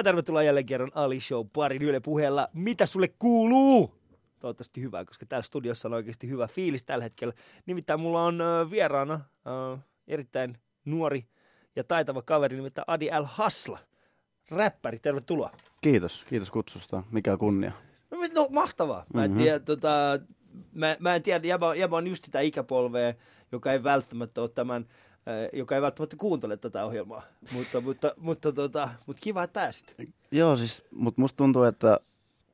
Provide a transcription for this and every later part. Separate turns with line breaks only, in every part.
Ja tervetuloa jälleen kerran Ali Show parin Yle puheella. Mitä sulle kuuluu? Toivottavasti hyvää, koska täällä studiossa on oikeasti hyvä fiilis tällä hetkellä. Nimittäin mulla on äh, vieraana äh, erittäin nuori ja taitava kaveri, nimittäin Adi L. Hasla. Räppäri, tervetuloa.
Kiitos, kiitos kutsusta. Mikä kunnia.
No, no mahtavaa. Mä en
Mhm.
tiedä, tota, mä, mä en tiedä, jäbä, jäbä on just sitä ikäpolvea, joka ei välttämättä ole tämän, joka ei välttämättä kuuntele tätä ohjelmaa. Mutta, mutta, mutta, tota, mutta kiva, että pääsit.
Joo, siis, mutta musta tuntuu, että,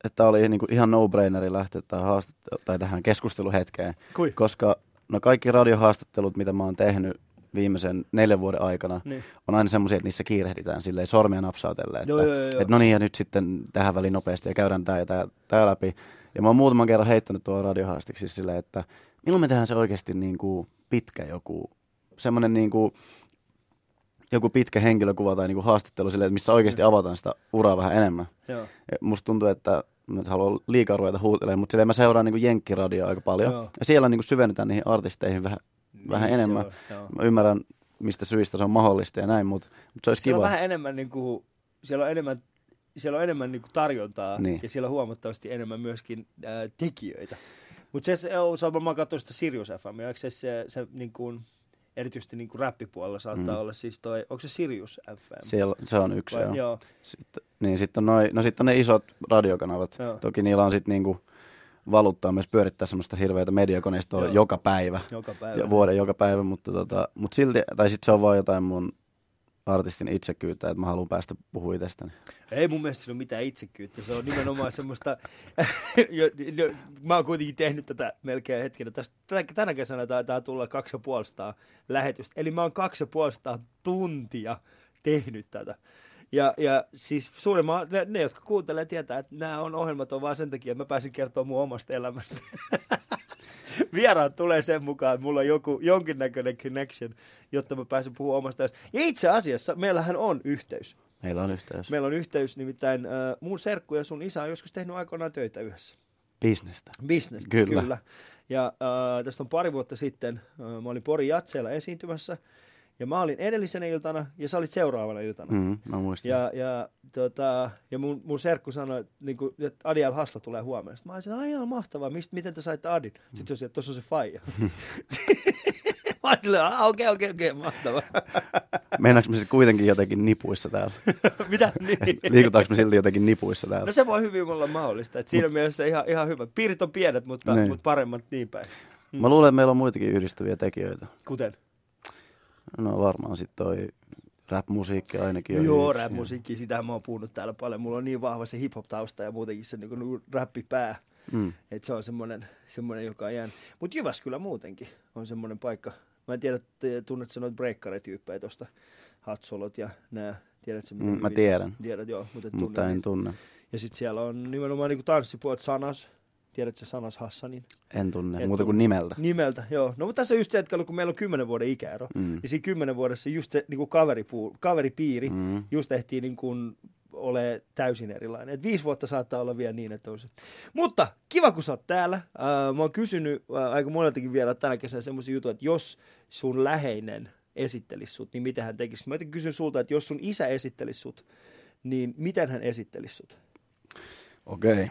että oli niinku ihan no-braineri lähteä tähän, haastatte- tai tähän keskusteluhetkeen,
Kui?
koska no kaikki radiohaastattelut, mitä mä oon tehnyt viimeisen neljän vuoden aikana,
Niin.
on aina semmoisia, että niissä kiirehditään silleen sormia napsautelle, että,
Joo, joo, joo.
että no niin, ja nyt sitten tähän väliin nopeasti ja käydään tämä ja tämä, läpi. Ja mä oon muutaman kerran heittänyt tuolla radiohaastiksi silleen, että milloin me tehdään se oikeasti niin kuin pitkä joku, semmoinen niin kuin, joku pitkä henkilökuva tai niin kuin haastattelu silleen, missä oikeasti avataan sitä uraa vähän enemmän.
Joo.
Musta tuntuu, että mä nyt haluan liikaa ruveta huutelemaan, mutta silleen mä seuraan niin jenkkiradioa aika paljon.
Joo.
Ja siellä niin kuin syvennytään niihin artisteihin vähän, vähän
Niin, se
enemmän.
on, joo.
Mä ymmärrän, mistä syistä se on mahdollista ja näin, mutta, mutta se olisi
Siellä
kiva.
on vähän enemmän, niin kuin, siellä on enemmän, siellä on enemmän niin kuin tarjontaa
Niin.
ja siellä on huomattavasti enemmän myöskin ää, tekijöitä. Mutta se, se on, varmaan katsoa sitä Sirius FM, eikö se, se, se niin kuin, erityisesti niin kuin räppipuolella saattaa
Mm.
olla siis toi, onko se Sirius FM?
Siellä, se on yksi,
Vai,
joo.
joo.
Sitten, niin sitten on, noi, no sitten on ne isot radiokanavat.
Joo.
Toki niillä on sitten niinku valuuttaa myös pyörittää semmoista hirveätä mediakoneistoa
Joo.
joka päivä.
Joka päivä.
Ja vuoden joka päivä, mutta, tota, mutta silti, tai sitten se on vaan jotain mun artistin itsekyyttä, että mä haluan päästä puhua itsestäni.
Ei mun mielestä sillä ole mitään itsekyyttä. Se on nimenomaan semmoista, jo, jo, mä oon kuitenkin tehnyt tätä melkein hetkenä. Tästä, tänä, kesänä taitaa tulla kaksi ja puolestaan lähetystä. Eli mä oon kaksi ja puolestaan tuntia tehnyt tätä. Ja, ja siis suurimman, ne, ne, jotka kuuntelee, tietää, että nämä on ohjelmat on vaan sen takia, että mä pääsin kertomaan mun omasta elämästä. Vieraat tulee sen mukaan, että mulla on joku, jonkinnäköinen connection, jotta mä pääsen puhumaan omasta elämästä. Ja itse asiassa meillähän on yhteys.
Meillä on yhteys.
Meillä on yhteys, nimittäin äh, mun serkku ja sun isä on joskus tehnyt aikoinaan töitä yhdessä.
Bisnestä.
Business,
Kyllä.
kyllä. Ja äh, tästä on pari vuotta sitten, äh, mä olin Pori Jatseella esiintymässä, ja mä olin edellisenä iltana, ja sä olit seuraavana iltana. Mm.
Mm, mä muistan.
Ja, ja, tota, ja mun, mun serkku sanoi, että, niin kuin, että Adi Hasla tulee huomenna. Sitten mä olisin, että ihan mahtavaa, Mist, miten te saitte Adin? Sitten se oli, että tuossa on se faija. mä olin silleen, "Ah, okei, okei, okei, mahtavaa.
Meinaanko me sitten kuitenkin jotenkin nipuissa täällä?
Mitä? Niin.
Liikutaanko me silti jotenkin nipuissa täällä?
No se voi hyvin olla mahdollista. Et siinä mielessä ihan, ihan hyvä. Piirit on pienet, mutta,
Niin.
mutta paremmat niin päin.
Mä luulen, että meillä on muitakin yhdistäviä tekijöitä.
Kuten?
No varmaan sitten toi rap-musiikki ainakin. on
Joo,
yksi.
rap-musiikki, sitä mä oon puhunut täällä paljon. Mulla on niin vahva se hip-hop-tausta ja muutenkin se niin räppipää.
Mm.
Että se on semmoinen, semmoinen joka on jäänyt. Mutta Jyväskylä muutenkin on semmoinen paikka. Mä en tiedä, tunnetko sä noita breakkarityyppejä tuosta Hatsolot ja nää. Tiedätkö
Mm, mä tiedän,
Tiedät, joo, mutta et
mutta
tunne
en tunne.
Ja sitten siellä on nimenomaan niin tanssipuolet Sanas. Tiedätkö Sanas Hassanin?
En tunne,
Et
muuta kuin nimeltä.
Nimeltä, joo. No mutta tässä on just se hetkellä, kun meillä on kymmenen vuoden ikäero.
Mm.
Ja siinä kymmenen vuodessa just se niin kuin kaveripuu, kaveripiiri
Mm.
just ehtii niin kuin ole täysin erilainen. Et viisi vuotta saattaa olla vielä niin, että on se. Mutta kiva, kun sä oot täällä. Äh, mä oon kysynyt äh, aika moneltakin vielä tänä kesänä semmoisia juttuja, että jos sun läheinen esittelisi sut, niin miten hän tekisi? Mä kysyn sulta, että jos sun isä esittelisi sut, niin miten hän esittelisi sut?
Okei.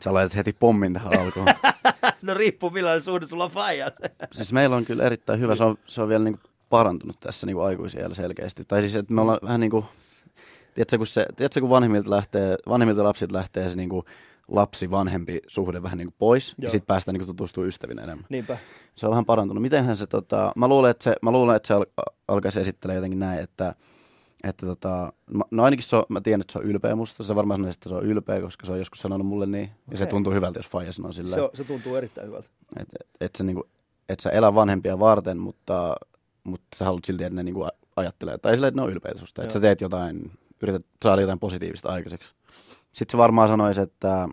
Sä laitat heti pommin tähän alkuun.
no riippuu millainen suhde sulla on faijat.
siis meillä on kyllä erittäin hyvä, se on, se on vielä niinku parantunut tässä niinku aikuisiellä selkeästi. Tai siis, että me ollaan vähän niinku, tiedätkö kun, se, tiedätkö, kun vanhemmilta, lähtee, vanhemmilta lapsit lähtee se niinku lapsi-vanhempi suhde vähän niinku pois,
Joo.
ja sitten päästään niinku tutustumaan ystävinä enemmän.
Niinpä.
Se on vähän parantunut. Mitenhän se, tota, mä luulen, että se, mä luulen, että se al- alkaisi esittelee jotenkin näin, että, että tota, mä- no ainakin se on, mä tiedän, että se on ylpeä musta. Se varmaan sanoo, että se on ylpeä, koska se on joskus sanonut mulle niin. Ja se tuntuu hyvältä, jos faija sanoo silleen,
Se, on- se tuntuu erittäin hyvältä.
että et, sä niinku, et sä elä vanhempia varten, mutta, mutta sä haluat silti, että ne niinku ajattelee. Tai silleen, että ne on ylpeitä susta. Että sä teet jotain, yrität saada jotain positiivista aikaiseksi. Sitten se varmaan sanoisi, että,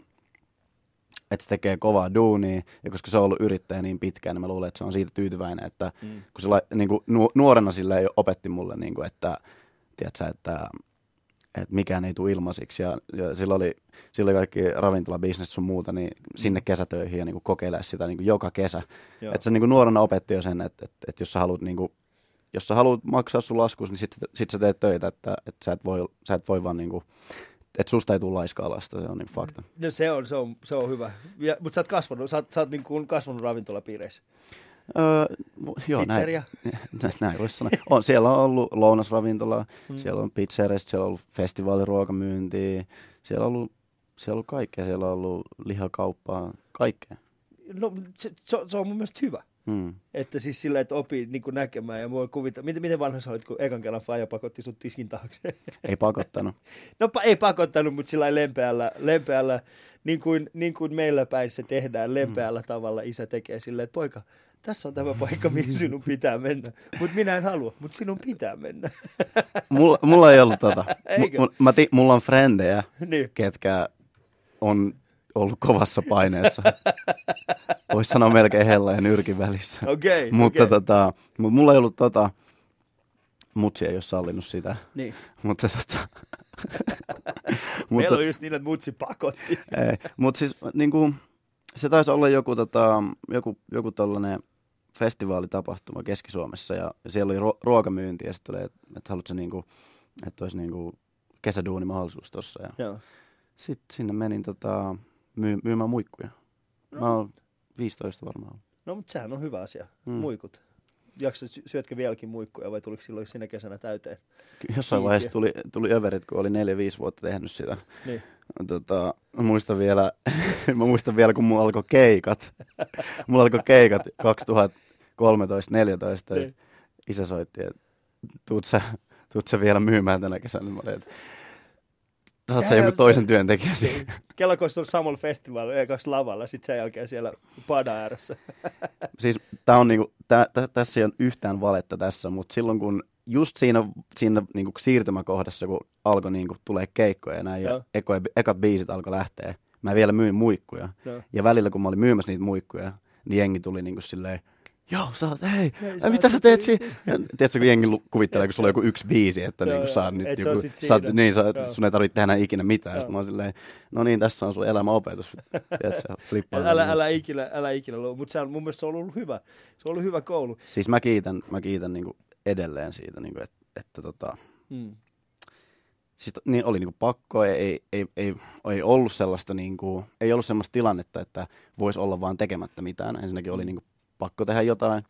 että se tekee kovaa duunia, ja koska se on ollut yrittäjä niin pitkään, niin mä luulen, että se on siitä tyytyväinen, että
Mm.
kun se la, niin kuin nuorena sille opetti mulle, niin kuin, että, tiedätkö, että, että mikään ei tule ilmaisiksi. Ja, ja sillä, oli, sillä oli kaikki ravintolabisnes sun muuta, niin sinne kesätöihin ja niin kuin kokeilemaan sitä niin kuin joka kesä.
Joo.
Että se niin kuin nuorena opetti jo sen, että, että, että jos sä haluat niin kuin jos sä haluat maksaa sun laskus, niin sit, sit sä teet töitä, että, että sä, et voi, sä et voi vaan niinku, että susta ei tule laiskaa lasta, se on niin fakta.
No se on, se on, se on hyvä. Mutta sä oot kasvanut, sä oot, sä oot niin kuin kasvanut ravintolapiireissä.
Öö, joo,
Pizzeria.
näin, näin voisi sanoa. On, siellä on ollut lounasravintola, hmm. siellä on pizzeria, siellä on ollut festivaaliruokamyyntiä, siellä on ollut, siellä on ollut kaikkea, siellä on ollut lihakauppaa, kaikkea.
No se, se, on- se on mun mielestä hyvä.
Hmm.
Että siis sillä, että opii niin kuin näkemään ja voi kuvitella. Miten, miten vanha sä olit, kun ekan kerran faija pakotti sut tiskin taakse?
Ei pakottanut.
No pa- ei pakottanut, mutta sillä lempeällä, lempeällä niin, kuin, niin kuin meillä päin se tehdään, lempeällä mm. tavalla isä tekee silleen, että poika, tässä on tämä paikka, mihin sinun pitää mennä. Mutta minä en halua, mutta sinun pitää mennä.
Mulla, mulla ei ollut tota.
Eikö?
M- mä ti, mulla on frendejä,
niin.
ketkä on ollut kovassa paineessa. Voisi sanoa melkein hella ja nyrkin välissä.
Okei, okay,
mutta
okay.
tota, mut mulla ei ollut tota, mutsi ei ole sallinut sitä.
niin.
Mutta tota,
Meillä
mutta,
on just niin, että mutsi pakotti.
ei, mut siis niinku, se taisi olla joku, tota, joku, joku tollanen festivaalitapahtuma Keski-Suomessa ja, ja siellä oli ro- ruokamyynti ja sitten oli, että et haluatko niinku, että olisi niinku kesäduunimahdollisuus tossa. Ja
Joo.
sitten sinne menin tota, myy- myymään muikkuja. Mä oon 15 varmaan.
No, mutta sehän on hyvä asia.
Mm.
Muikut. Jaksa, syötkö vieläkin muikkuja vai tuliko silloin sinä kesänä täyteen?
Jossain
Kiintiö.
vaiheessa tuli, tuli överit, kun oli 4-5 vuotta tehnyt sitä.
Niin.
Tota, mä muistan vielä, mä muistan vielä, kun mulla alkoi keikat. mulla alkoi keikat 2013-2014.
Niin.
Isä soitti, että tuut sä, tuut sä vielä myymään tänä kesänä. Mä olin, että saat sä
Jää,
joku
se-
toisen työntekijäsi.
Kello kun ollut samalla festivaalilla, ekassa lavalla, sitten sen jälkeen siellä pada ääressä.
siis tää on niinku, tää, tä, tässä ei ole yhtään valetta tässä, mutta silloin kun just siinä, siinä niinku siirtymäkohdassa, kun alkoi niinku tulee keikkoja ja näin, ja
Joo.
eko, ekat biisit alkoi lähteä, mä vielä myin muikkuja.
No.
Ja välillä kun mä olin myymässä niitä muikkuja, niin jengi tuli niinku silleen, joo, sä oot, hei,
Hei, sä
mitä sä teet siinä? Ja tiedätkö, kun jengi kuvittelee, kun sulla on joku yksi biisi, että
Joo, joo.
sä oot nyt
Et
joku,
siinä.
niin, sä, sun ei tarvitse tehdä ikinä mitään.
Joo.
Sitten mä oon silleen, no niin, tässä on sun elämäopetus. Tiedätkö, flippaa.
Älä, älä ikinä, älä ikinä luo. Mutta mun mielestä se on ollut hyvä. Se on ollut hyvä koulu.
Siis mä kiitän, mä kiitän niinku edelleen siitä, niinku, että, että tota,
Mm.
siis niin oli niinku pakko, ei, ei, ei, ei, ei ollut sellaista niinku, ei ollut sellaista tilannetta, että voisi olla vaan tekemättä mitään. Ensinnäkin oli niinku pakko tehdä jotain.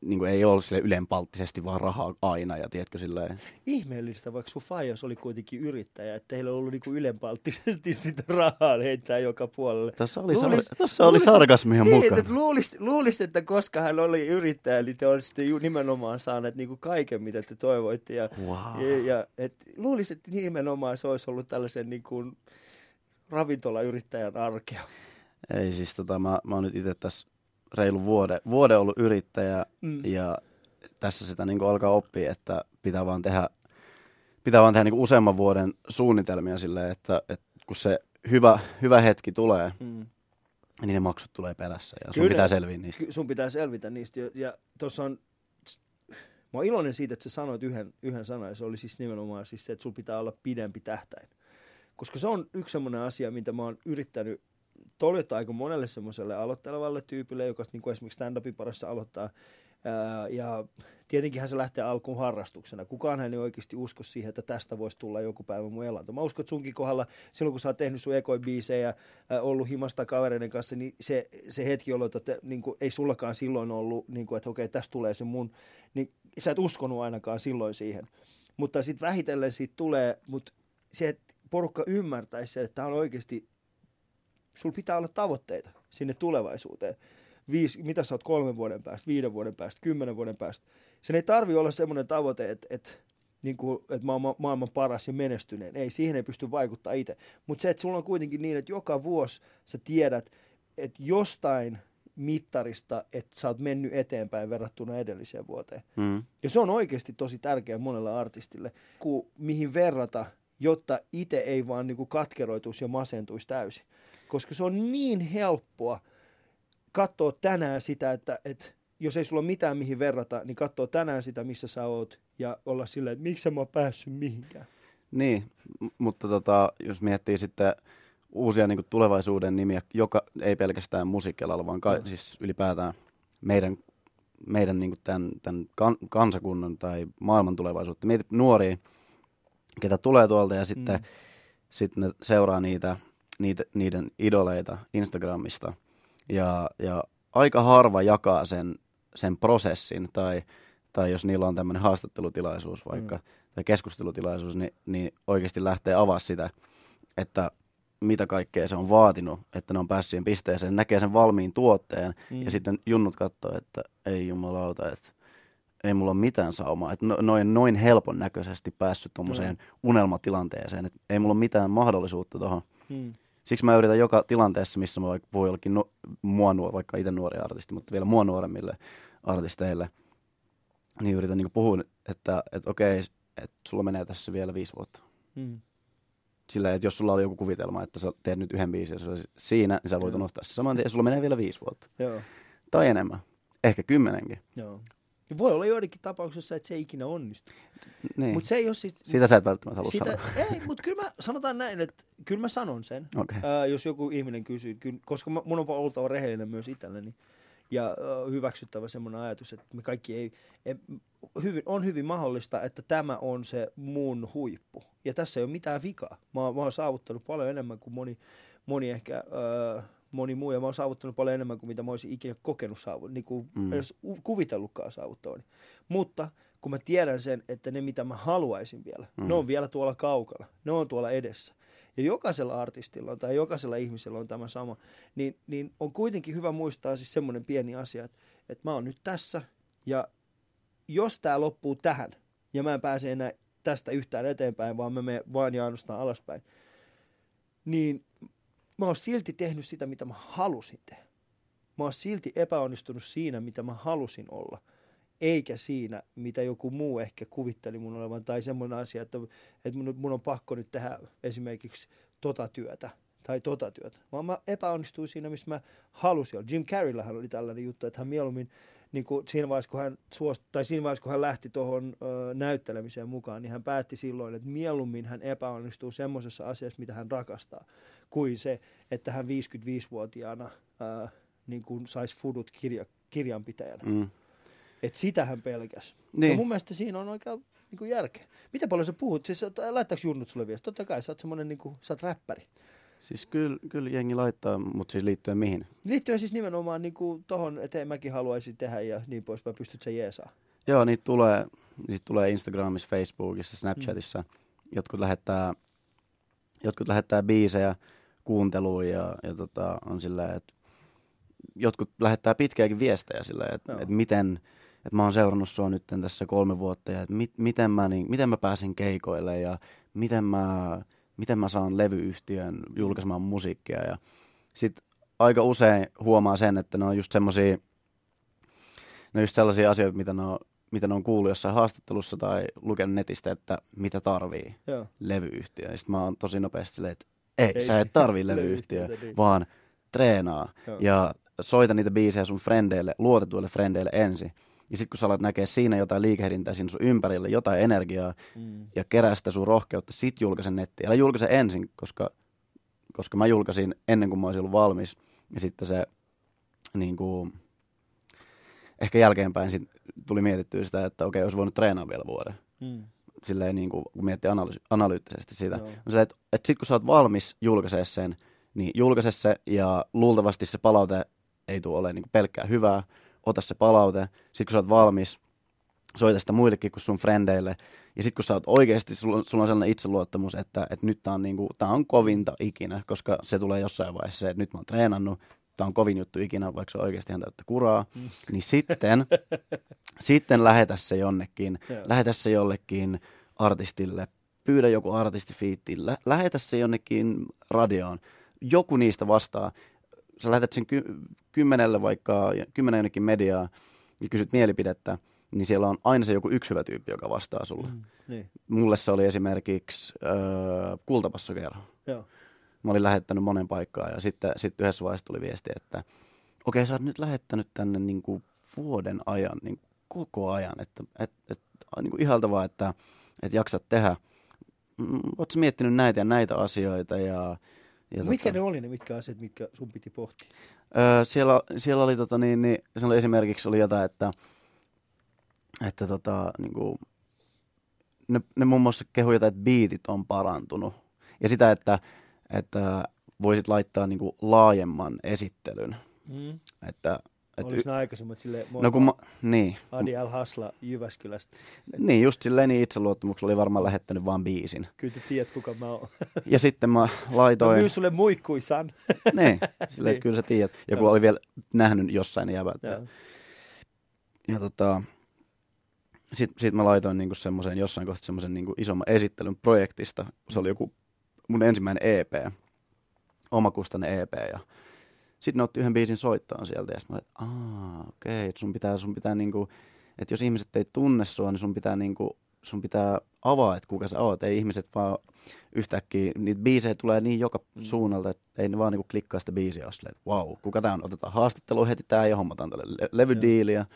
Niinku ei ollut sille ylenpalttisesti vaan rahaa aina ja tiedätkö silleen.
Ihmeellistä, vaikka sun faijas oli kuitenkin yrittäjä, että teillä on ollut niinku ylenpalttisesti sitä rahaa heittää joka puolelle.
Tässä oli,
Luulis-
sar- tässä oli
luulis-
sarkasmia
niin,
mukana.
että luulis, luulis, että koska hän oli yrittäjä, niin te olisitte ju- nimenomaan saaneet niinku kaiken, mitä te toivoitte. Ja,
Wow.
ja, ja et, luulis, että nimenomaan se olisi ollut tällaisen niinku ravintolayrittäjän arkea.
Ei siis tota, mä, mä oon nyt itse tässä reilu vuode, vuode ollut yrittäjä
Mm.
ja tässä sitä niin alkaa oppia, että pitää vaan tehdä, pitää vaan tehdä niin useamman vuoden suunnitelmia silleen, että, että kun se hyvä, hyvä hetki tulee,
Mm.
niin ne maksut tulee perässä ja sun
Kyllä.
pitää selviä niistä.
Sun pitää selvitä niistä. Ja, ja tuossa on, mä oon iloinen siitä, että sä sanoit yhden, yhden sanan, ja se oli siis nimenomaan siis se, että sun pitää olla pidempi tähtäin. Koska se on yksi semmoinen asia, mitä mä oon yrittänyt toljota aika monelle semmoiselle aloittelevalle tyypille, joka niin kuin esimerkiksi stand-upin parissa aloittaa. Ää, ja tietenkinhän se lähtee alkuun harrastuksena. Kukaan ei oikeasti usko siihen, että tästä voisi tulla joku päivä mun elanto. Mä uskon, että sunkin kohdalla, silloin kun sä oot tehnyt sun ekoibiisejä, ää, ollut himasta kavereiden kanssa, niin se, se hetki, jolloin että, niin kuin, ei sullakaan silloin ollut, niin kuin, että okei, tästä tulee se mun, niin sä et uskonut ainakaan silloin siihen. Mutta sitten vähitellen siitä tulee, mutta se, että porukka ymmärtäisi se, että tämä on oikeasti, sulla pitää olla tavoitteita sinne tulevaisuuteen. Viisi, mitä sä oot kolmen vuoden päästä, viiden vuoden päästä, kymmenen vuoden päästä. Sen ei tarvi olla semmoinen tavoite, että, että, niin kuin, että mä oon ma- maailman paras ja menestyneen. Ei, siihen ei pysty vaikuttaa itse. Mutta se, että sulla on kuitenkin niin, että joka vuosi sä tiedät, että jostain mittarista, että sä oot mennyt eteenpäin verrattuna edelliseen vuoteen.
Mm.
Ja se on oikeasti tosi tärkeä monelle artistille, ku, mihin verrata, jotta itse ei vaan niinku katkeroituisi ja masentuisi täysin. Koska se on niin helppoa katsoa tänään sitä, että, että jos ei sulla ole mitään mihin verrata, niin katsoa tänään sitä, missä sä oot ja olla silleen, että miksi mä oon päässyt mihinkään.
Niin, mutta tota, jos miettii sitten uusia niin tulevaisuuden nimiä, joka ei pelkästään musiikkialalla, vaan ka-
Mm.
siis ylipäätään meidän meidän niin kuin tämän, tämän kan, kansakunnan tai maailman tulevaisuutta. Mieti nuoria, ketä tulee tuolta ja sitten mm. sit ne seuraa niitä, niitä, niiden idoleita Instagramista. Ja, ja aika harva jakaa sen, sen prosessin tai, tai jos niillä on tämmöinen haastattelutilaisuus vaikka mm. tai keskustelutilaisuus, niin, niin oikeasti lähtee avaa sitä, että mitä kaikkea se on vaatinut, että ne on päässyt siihen pisteeseen, näkee sen valmiin tuotteen mm. ja sitten junnut katsoo, että ei jumalauta, että ei mulla ole mitään saumaa, että no, noin, noin helpon näköisesti päässyt tuommoiseen mm. unelmatilanteeseen, että ei mulla ole mitään mahdollisuutta tuohon. Mm. Siksi mä yritän joka tilanteessa, missä mä voi ollakin no, mua nuor, vaikka itse nuori artisti, mutta vielä mua nuoremmille artisteille, niin yritän niin puhua, että, että okei, että sulla menee tässä vielä viisi vuotta. Mm sillä, että jos sulla oli joku kuvitelma, että sä teet nyt yhden biisin ja se siinä, niin sä voit unohtaa se saman tien. Sulla menee vielä viisi vuotta.
Joo.
Tai enemmän. Ehkä kymmenenkin.
Joo. Ja voi olla joidenkin tapauksessa, että se ei ikinä onnistu.
Niin.
Mut se ei ole sit,
Sitä sä et välttämättä halua
sitä,
sanoa.
Ei, mutta kyllä mä sanotaan näin, että kyllä mä sanon sen,
okay.
ää, jos joku ihminen kysyy, kyllä, koska mä, mun on oltava rehellinen myös itselleni ja äh, hyväksyttävä semmoinen ajatus, että me kaikki ei, ei hyvin, on hyvin mahdollista, että tämä on se mun huippu. Ja tässä ei ole mitään vikaa. Mä, mä oon saavuttanut paljon enemmän kuin moni, moni ehkä... Äh, moni muu, ja mä oon saavuttanut paljon enemmän kuin mitä mä olisin ikinä kokenut saavuttaa, niin kuin mm. edes kuvitellutkaan saavuttavani. Mutta kun mä tiedän sen, että ne mitä mä haluaisin vielä, mm. ne on vielä tuolla kaukana, ne on tuolla edessä, ja jokaisella artistilla on, tai jokaisella ihmisellä on tämä sama, niin, niin on kuitenkin hyvä muistaa siis semmoinen pieni asia, että, että mä oon nyt tässä, ja jos tämä loppuu tähän, ja mä en pääse enää tästä yhtään eteenpäin, vaan mä menen vain ja ainoastaan alaspäin, niin mä oon silti tehnyt sitä, mitä mä halusin tehdä. Mä oon silti epäonnistunut siinä, mitä mä halusin olla eikä siinä, mitä joku muu ehkä kuvitteli mun olevan, tai semmoinen asia, että, että mun, on pakko nyt tehdä esimerkiksi tota työtä tai tota työtä, vaan mä epäonnistuin siinä, missä mä halusin olla. Jim Carreyllähän oli tällainen juttu, että hän mieluummin niin kuin siinä vaiheessa, kun hän suost, tai siinä vaiheessa, kun hän lähti tuohon näyttelemiseen mukaan, niin hän päätti silloin, että mieluummin hän epäonnistuu semmoisessa asiassa, mitä hän rakastaa, kuin se, että hän 55-vuotiaana ää, niin kuin saisi fudut kirja, kirjanpitäjänä. Mm. Että sitä hän pelkäs. Niin. Ja mun mielestä siinä on oikein niin järkeä. Miten paljon sä puhut? Siis laittaako junnut sulle viesti? Totta kai, sä oot semmonen niin kuin, sä oot räppäri.
Siis kyllä, kyllä jengi laittaa, mutta siis liittyen mihin?
Liittyen siis nimenomaan niin kuin tohon, että mäkin haluaisin tehdä ja niin pois, vai pystyt sä jeesaa?
Joo, niitä tulee, niitä tulee Instagramissa, Facebookissa, Snapchatissa. Mm. Jotkut lähettää, jotkut lähettää biisejä kuunteluun ja, ja tota, on sillä että jotkut lähettää pitkiäkin viestejä sillä että, että miten, että mä oon seurannut sua nyt tässä kolme vuotta ja että mit, miten, mä, niin, miten mä pääsin keikoille ja miten mä, miten mä saan levyyhtiön julkaisemaan musiikkia. Ja sitten aika usein huomaa sen, että ne on just semmosia, ne on just sellaisia asioita, mitä ne on, mitä ne on kuullut jossain haastattelussa tai lukenut netistä, että mitä tarvii Joo. levyyhtiö. Ja sitten mä oon tosi nopeasti silleen, että ei, ei sä et tarvii levyyhtiö, niin. vaan treenaa Joo. ja soita niitä biisejä sun frendeille, luotetuille frendeille ensin. Ja sitten kun sä alat näkee siinä jotain liikehdintää siinä sun ympärillä, jotain energiaa mm. ja kerää sitä sun rohkeutta, sit julkaisen nettiin. Älä julkaise ensin, koska, koska mä julkaisin ennen kuin mä olisin ollut valmis. Ja sitten se niin kuin, ehkä jälkeenpäin sit tuli mietittyä sitä, että okei, olisi voinut treenaa vielä vuoden. Mm. Silleen niin kuin, kun miettii analy- analyyttisesti sitä. No. Silleen, että, että sitten kun sä oot valmis julkaisee sen, niin julkaise se ja luultavasti se palaute ei tule olemaan niin pelkkää hyvää, ota se palaute, sitten kun sä oot valmis, soita sitä muillekin kuin sun frendeille, ja sitten kun sä oot oikeasti, sulla, sulla on sellainen itseluottamus, että, että nyt tää on, niinku, tää on kovinta ikinä, koska se tulee jossain vaiheessa se, että nyt mä oon treenannut, tää on kovin juttu ikinä, vaikka se on oikeasti ihan täyttä kuraa, mm. niin sitten, sitten lähetä se jonnekin, yeah. lähetä se jollekin artistille, pyydä joku artistifiitti, lä- lähetä se jonnekin radioon, joku niistä vastaa, sä lähetät sen ky- kymmenelle vaikka, kymmenen jonnekin mediaa ja kysyt mielipidettä, niin siellä on aina se joku yksi hyvä tyyppi, joka vastaa sulle. Mm, niin. Mulle se oli esimerkiksi äh, kultapassokerho. Joo. Mä olin lähettänyt monen paikkaan ja sitten, sitten yhdessä vaiheessa tuli viesti, että okei, okay, sä oot nyt lähettänyt tänne niin kuin vuoden ajan, niin kuin koko ajan, että et, et, niin kuin ihaltavaa, että et jaksat tehdä. Mm, Oletko miettinyt näitä ja näitä asioita ja
Ja mitkä tota, ne oli ne mitkä asiat, mitkä sun piti pohtia?
Öö, siellä, siellä oli tota niin, niin siellä oli esimerkiksi oli jotain, että, että tota, niin kuin, ne, ne muun muassa kehui jotain, että biitit on parantunut. Ja sitä, että, että voisit laittaa niin kuin laajemman esittelyn. Mm. Että
olisi y- aikaisemmat silleen,
no kun mä, niin.
Adi Al Hasla Jyväskylästä.
Niin, just silleen niin itseluottamuksella oli varmaan lähettänyt vaan biisin.
Kyllä te tiedät, kuka mä oon.
ja sitten mä laitoin...
Mä myyn sulle muikkuisan.
niin, silleen, että kyllä sä tiedät. Ja kun oli vielä nähnyt jossain ne jäbät. Ja, ja tota, sitten sit mä laitoin niinku semmoisen jossain kohtaa semmoisen niinku isomman esittelyn projektista. Se oli joku mun ensimmäinen EP, omakustainen EP. Ja sitten ne otti yhden biisin soittoon sieltä ja sitten mä olin, että aah, okei, okay, sun pitää, sun pitää niinku, että jos ihmiset ei tunne sua, niin sun pitää niinku, sun pitää avaa, että kuka sä oot. Ei ihmiset vaan yhtäkkiä, niitä biisejä tulee niin joka mm. suunnalta, että ei ne vaan niinku klikkaa sitä biisiä ja että wow, kuka tää on, otetaan haastattelu heti tää ja hommataan tälle le- levydiili. Ja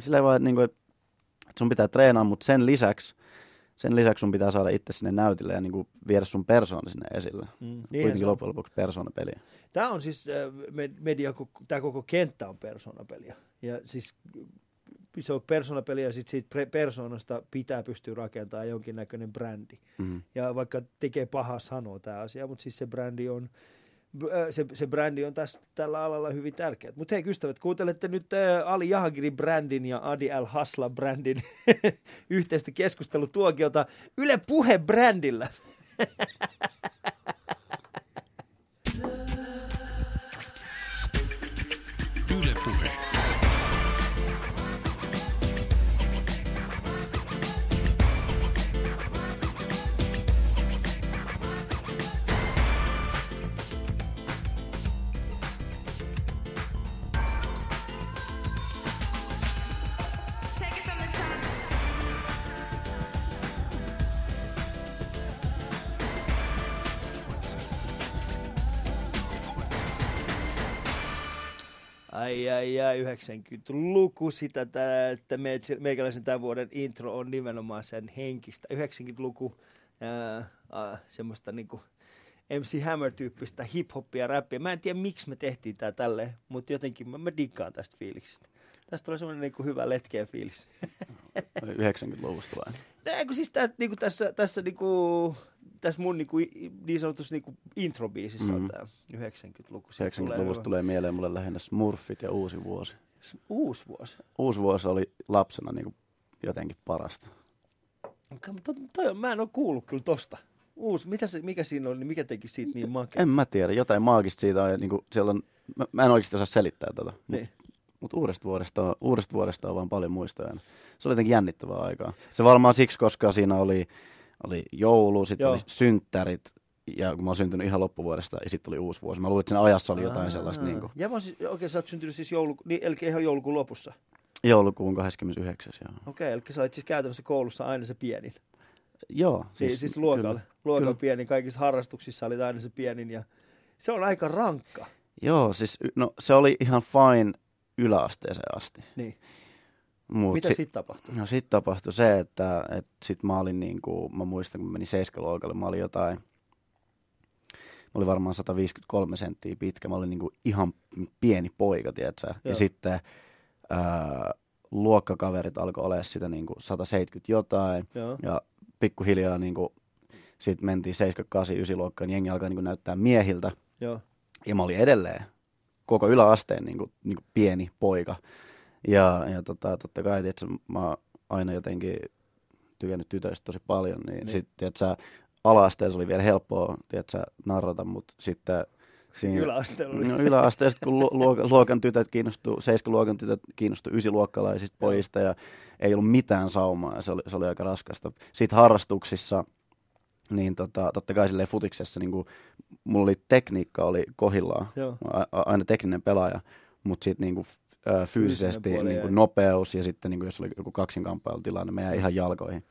sillä vaan, että, niinku, että sun pitää treenaa, mutta sen lisäksi sen lisäksi sun pitää saada itse sinne näytille ja niin kuin viedä sun persoona sinne esille. Mm, Kuitenkin loppujen lopuksi persoonapeliä.
Tämä on siis, äh, media, tämä koko kenttä on persoonapeliä. Ja siis se on persoonapeli ja sitten siitä persoonasta pitää pystyä rakentamaan jonkinnäköinen brändi. Mm. Ja vaikka tekee pahaa sanoa tämä asia, mutta siis se brändi on, se, se brändi on tässä, tällä alalla hyvin tärkeä. Mutta hei ystävät, kuuntelette nyt äh, Ali Jahagirin brändin ja Adi Al Hasla brändin yhteistä keskustelutuokiota Yle Puhe brändillä. 90-luku sitä, että meikäläisen tämän vuoden intro on nimenomaan sen henkistä. 90-luku, ää, semmoista niinku MC Hammer-tyyppistä hip-hoppia, räppiä. Mä en tiedä, miksi me tehtiin tää tälleen, mutta jotenkin mä, mä diggaan tästä fiiliksestä. Tästä tulee semmoinen niinku hyvä letkeä fiilis.
90-luvusta vai?
Näin, kun siis tää, niinku tässä, tässä niinku, tässä mun niinku, niin sanotussa niinku introbiisissä mm. on tämä 90-luku.
90-luvusta tulee, tulee mieleen mulle lähinnä Smurfit ja Uusi vuosi.
Uusi vuosi?
Uusi vuosi oli lapsena niinku jotenkin parasta.
Okay, mutta toi, mä en ole kuullut kyllä tosta. Uusi, mitä se, mikä siinä oli, mikä teki siitä niin makea?
En mä tiedä, jotain maagista siitä on. Niin kuin siellä on mä, mä en oikeasti osaa selittää tota. Niin. Mutta mut uudesta, vuodesta, uudesta vuodesta on vaan paljon muistoja. Se oli jotenkin jännittävää aikaa. Se varmaan siksi, koska siinä oli oli joulu, sitten oli synttärit, ja kun mä oon syntynyt ihan loppuvuodesta, ja sitten tuli uusi vuosi. Mä luulen, että siinä ajassa oli jotain Aa. sellaista. Niin kuin...
Ja mä siis, okei, okay, sä oot syntynyt siis joulu, niin, eli ihan joulukuun lopussa?
Joulukuun 29. Joo.
Okei, okay, eli sä olit siis käytännössä koulussa aina se pienin?
Joo.
Siis, niin, siis luokalle. Luokan pienin, kaikissa harrastuksissa oli aina se pienin, ja se on aika rankka.
Joo, siis no, se oli ihan fine yläasteeseen asti.
Niin. Mut Mitä si- sitten tapahtui?
No sitten tapahtui se, että, että sit mä olin niin kuin, mä muistan kun menin seiskaluokalle, mä olin jotain, mä olin varmaan 153 senttiä pitkä, mä olin niin kuin ihan pieni poika, tiedätkö? Joo. Ja sitten ää, luokkakaverit alkoi olla sitä niin kuin 170 jotain, Joo. ja pikkuhiljaa niin kuin, sitten mentiin 78, 9 luokkaan, niin jengi alkoi niin kuin näyttää miehiltä. Joo. Ja mä olin edelleen koko yläasteen niin kuin, niin kuin pieni poika. Ja, ja tota, totta kai, että mä oon aina jotenkin tykännyt tytöistä tosi paljon, niin, niin. sitten, että ala-asteessa oli vielä helppoa, tiedätkö, narrata, mutta sitten
Siinä, yläasteella.
No, yläasteesta, kun luokan, luokan tytöt kiinnostuu, luokan tytöt kiinnostuu ysiluokkalaisista pojista ja ei ollut mitään saumaa ja se oli, se oli aika raskasta. Sitten harrastuksissa, niin tota, totta kai silleen futiksessa, niin kuin, mulla oli tekniikka oli kohillaan, a, a, aina tekninen pelaaja, mutta sitten niin äh, fyysisesti niin kuin nopeus ja sitten niin kuin jos oli joku kaksinkamppailutilanne, me jäi ihan jalkoihin.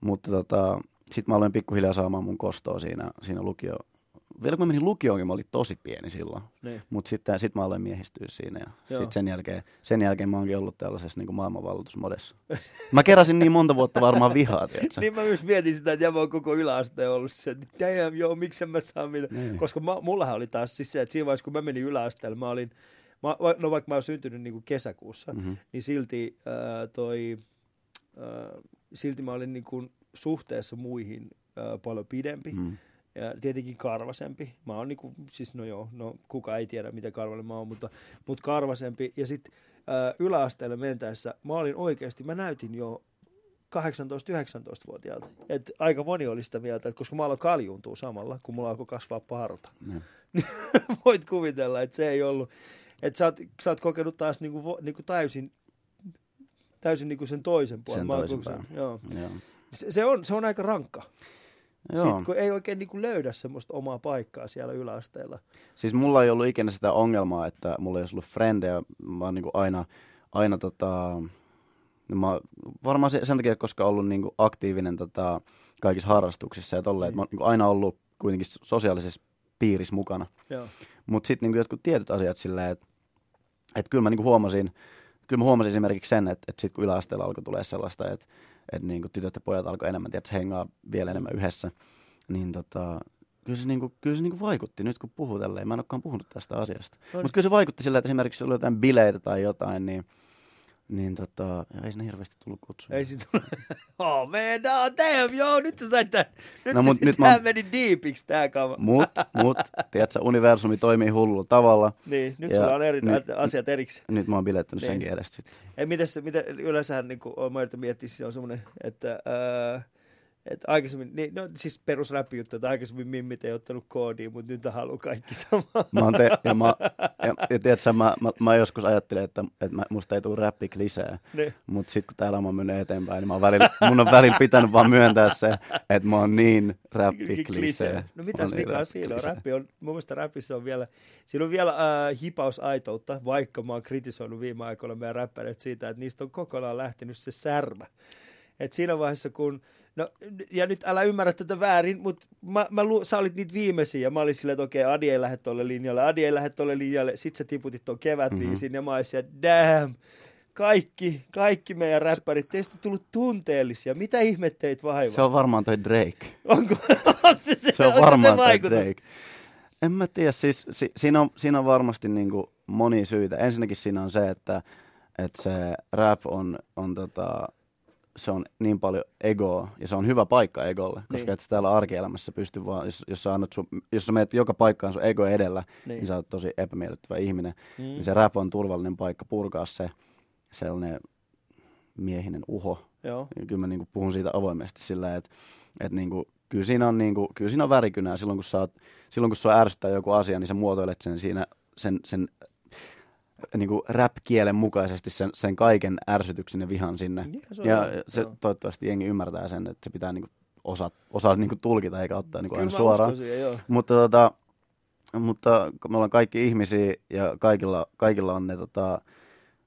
Mutta tota, sitten mä aloin pikkuhiljaa saamaan mun kostoa siinä, siinä lukio, vielä kun mä menin lukioonkin, mä olin tosi pieni silloin.
Niin.
Mutta sitten sit mä aloin miehistyä siinä ja sit sen jälkeen, sen jälkeen mä oonkin ollut tällaisessa niin maailmanvalloitusmodessa. Mä keräsin niin monta vuotta varmaan vihaa, tiedätkö?
Niin mä myös mietin sitä, että mä koko yläasteen ollut se, että damn, joo, miksi mä saa mitä.
Niin.
Koska mä, mullahan oli taas siis se, että siinä vaiheessa, kun mä menin yläasteelle, mä olin, mä, va- no vaikka mä oon syntynyt niin kuin kesäkuussa,
Mhm.
niin silti ää, toi, ää, silti mä olin niin kuin suhteessa muihin ää, paljon pidempi.
Mm.
Ja tietenkin karvasempi. Mä oon niinku, siis no joo, no kuka ei tiedä mitä karvainen mä oon, mutta, mutta karvasempi. Ja sitten yläasteelle mentäessä mä olin oikeasti, mä näytin jo 18-19-vuotiaalta. Et aika moni oli sitä mieltä, että koska mä aloin kaljuntua samalla, kun mulla alkoi kasvaa parta.
Niin.
Voit kuvitella, että se ei ollut. Että sä oot, sä oot kokenut taas niinku, vo- niinku täysin, täysin niinku sen toisen puolen.
Sen toisen.
Joo.
Joo.
Se, se, on, se on aika rankka.
Joo.
Sitten, kun ei oikein niinku löydä semmoista omaa paikkaa siellä yläasteella.
Siis mulla ei ollut ikinä sitä ongelmaa, että mulla ei olisi ollut frendejä. Mä oon niinku aina, aina tota, no mä, varmaan se- sen takia, koska ollut niinku aktiivinen tota, kaikissa harrastuksissa ja tolleen, että mä oon niinku aina ollut kuitenkin sosiaalisessa piirissä mukana. Mutta sitten niinku jotkut tietyt asiat silleen, että et kyllä mä niinku huomasin, kyllä mä huomasin esimerkiksi sen, että et sitten kun yläasteella alkoi tulee sellaista, että et niinku tytöt ja pojat alkoi enemmän, tiedätkö, hengaa vielä enemmän yhdessä, niin tota, kyllä se, niinku, kyllä se niinku vaikutti nyt kun puhuu tälleen. Mä en olekaan puhunut tästä asiasta.
Niin.
Mutta kyllä se vaikutti sillä, että esimerkiksi oli jotain bileitä tai jotain, niin, niin tota, ja ei sinne hirveästi tullut kutsua.
Ei sit Oh man, no, damn, joo, nyt sä sait tän. Nyt,
No, mut nyt mä-
meni deepiksi tää kama.
Mut, mut, tiedätkö, universumi toimii hullulla tavalla.
Niin, nyt
Ja
sulla on eri
nyt-
asiat erikseen.
Nyt mä oon bilettänyt
Niin.
senkin edestä sitten.
Ei, mites, se- miten yleensähän niin kuin, mä yritän miettiä, se on semmoinen, että, ää, että aikaisemmin, niin, no siis perusräppijuttu, että aikaisemmin mimmit ei ottanut koodia, mutta nyt haluaa kaikki samaa.
Mä oon te, ja, mä, ja, ja tiedätkö, mä, mä, mä, joskus ajattelin, että, että mä, musta ei tule räppik lisää.
Niin.
Mutta sitten kun tää elämä menee eteenpäin, niin mä oon välillä, mun on välillä pitänyt vaan myöntää se, että mä oon niin räppik lisää.
No mitäs
niin
mikä on siinä? On, räppi on, mun mielestä räpissä on vielä, siinä on vielä äh, hipausaitoutta, vaikka mä oon kritisoinut viime aikoina meidän räppäreitä siitä, että niistä on kokonaan lähtenyt se särmä. Et siinä vaiheessa, kun No, ja nyt älä ymmärrä tätä väärin, mutta mä, mä lu, sä olit niitä viimeisiä, ja mä olin silleen, että okei, Adi ei lähde tolle linjalle, Adi ei lähde tolle linjalle, sit sä tiputit ton kevätbiisin, mm-hmm. ja mä olisin, että damn, kaikki, kaikki meidän räppärit, teistä on tullut tunteellisia, mitä ihmetteitä vaivaa?
Se on varmaan toi Drake.
Onko, onko se, se,
Se on varmaan
se
toi
vaikutus?
Drake. En mä tiedä, siis si, siinä, on, siinä on varmasti niinku monia syitä. Ensinnäkin siinä on se, että, että se rap on, on tota, se on niin paljon egoa, ja se on hyvä paikka egolle, koska
Niin.
et sä täällä arkielämässä pysty vaan, jos, jos, sä, annat sun, jos sä menet joka paikkaan sun ego edellä, niin,
Niin.
sä oot tosi epämiellyttävä ihminen.
Mm.
Niin se rap on turvallinen paikka purkaa se sellainen miehinen uho.
Joo.
Kyllä mä niinku puhun siitä avoimesti sillä, että et niinku, kyllä, siinä on niinku, kyllä siinä on värikynää. Silloin kun, sä oot, silloin kun sua ärsyttää joku asia, niin sä muotoilet sen siinä sen, sen niinku rap-kielen mukaisesti sen, sen kaiken ärsytyksen ja vihan sinne.
Niinhän se on,
ja
joo.
se
Joo.
toivottavasti jengi ymmärtää sen, että se pitää niinku osaa, osaa niinku tulkita eikä ottaa niinku
Kyllä
aina suoraan.
siihen, joo.
Mutta, tota, mutta me ollaan kaikki ihmisiä ja kaikilla, kaikilla on ne tota,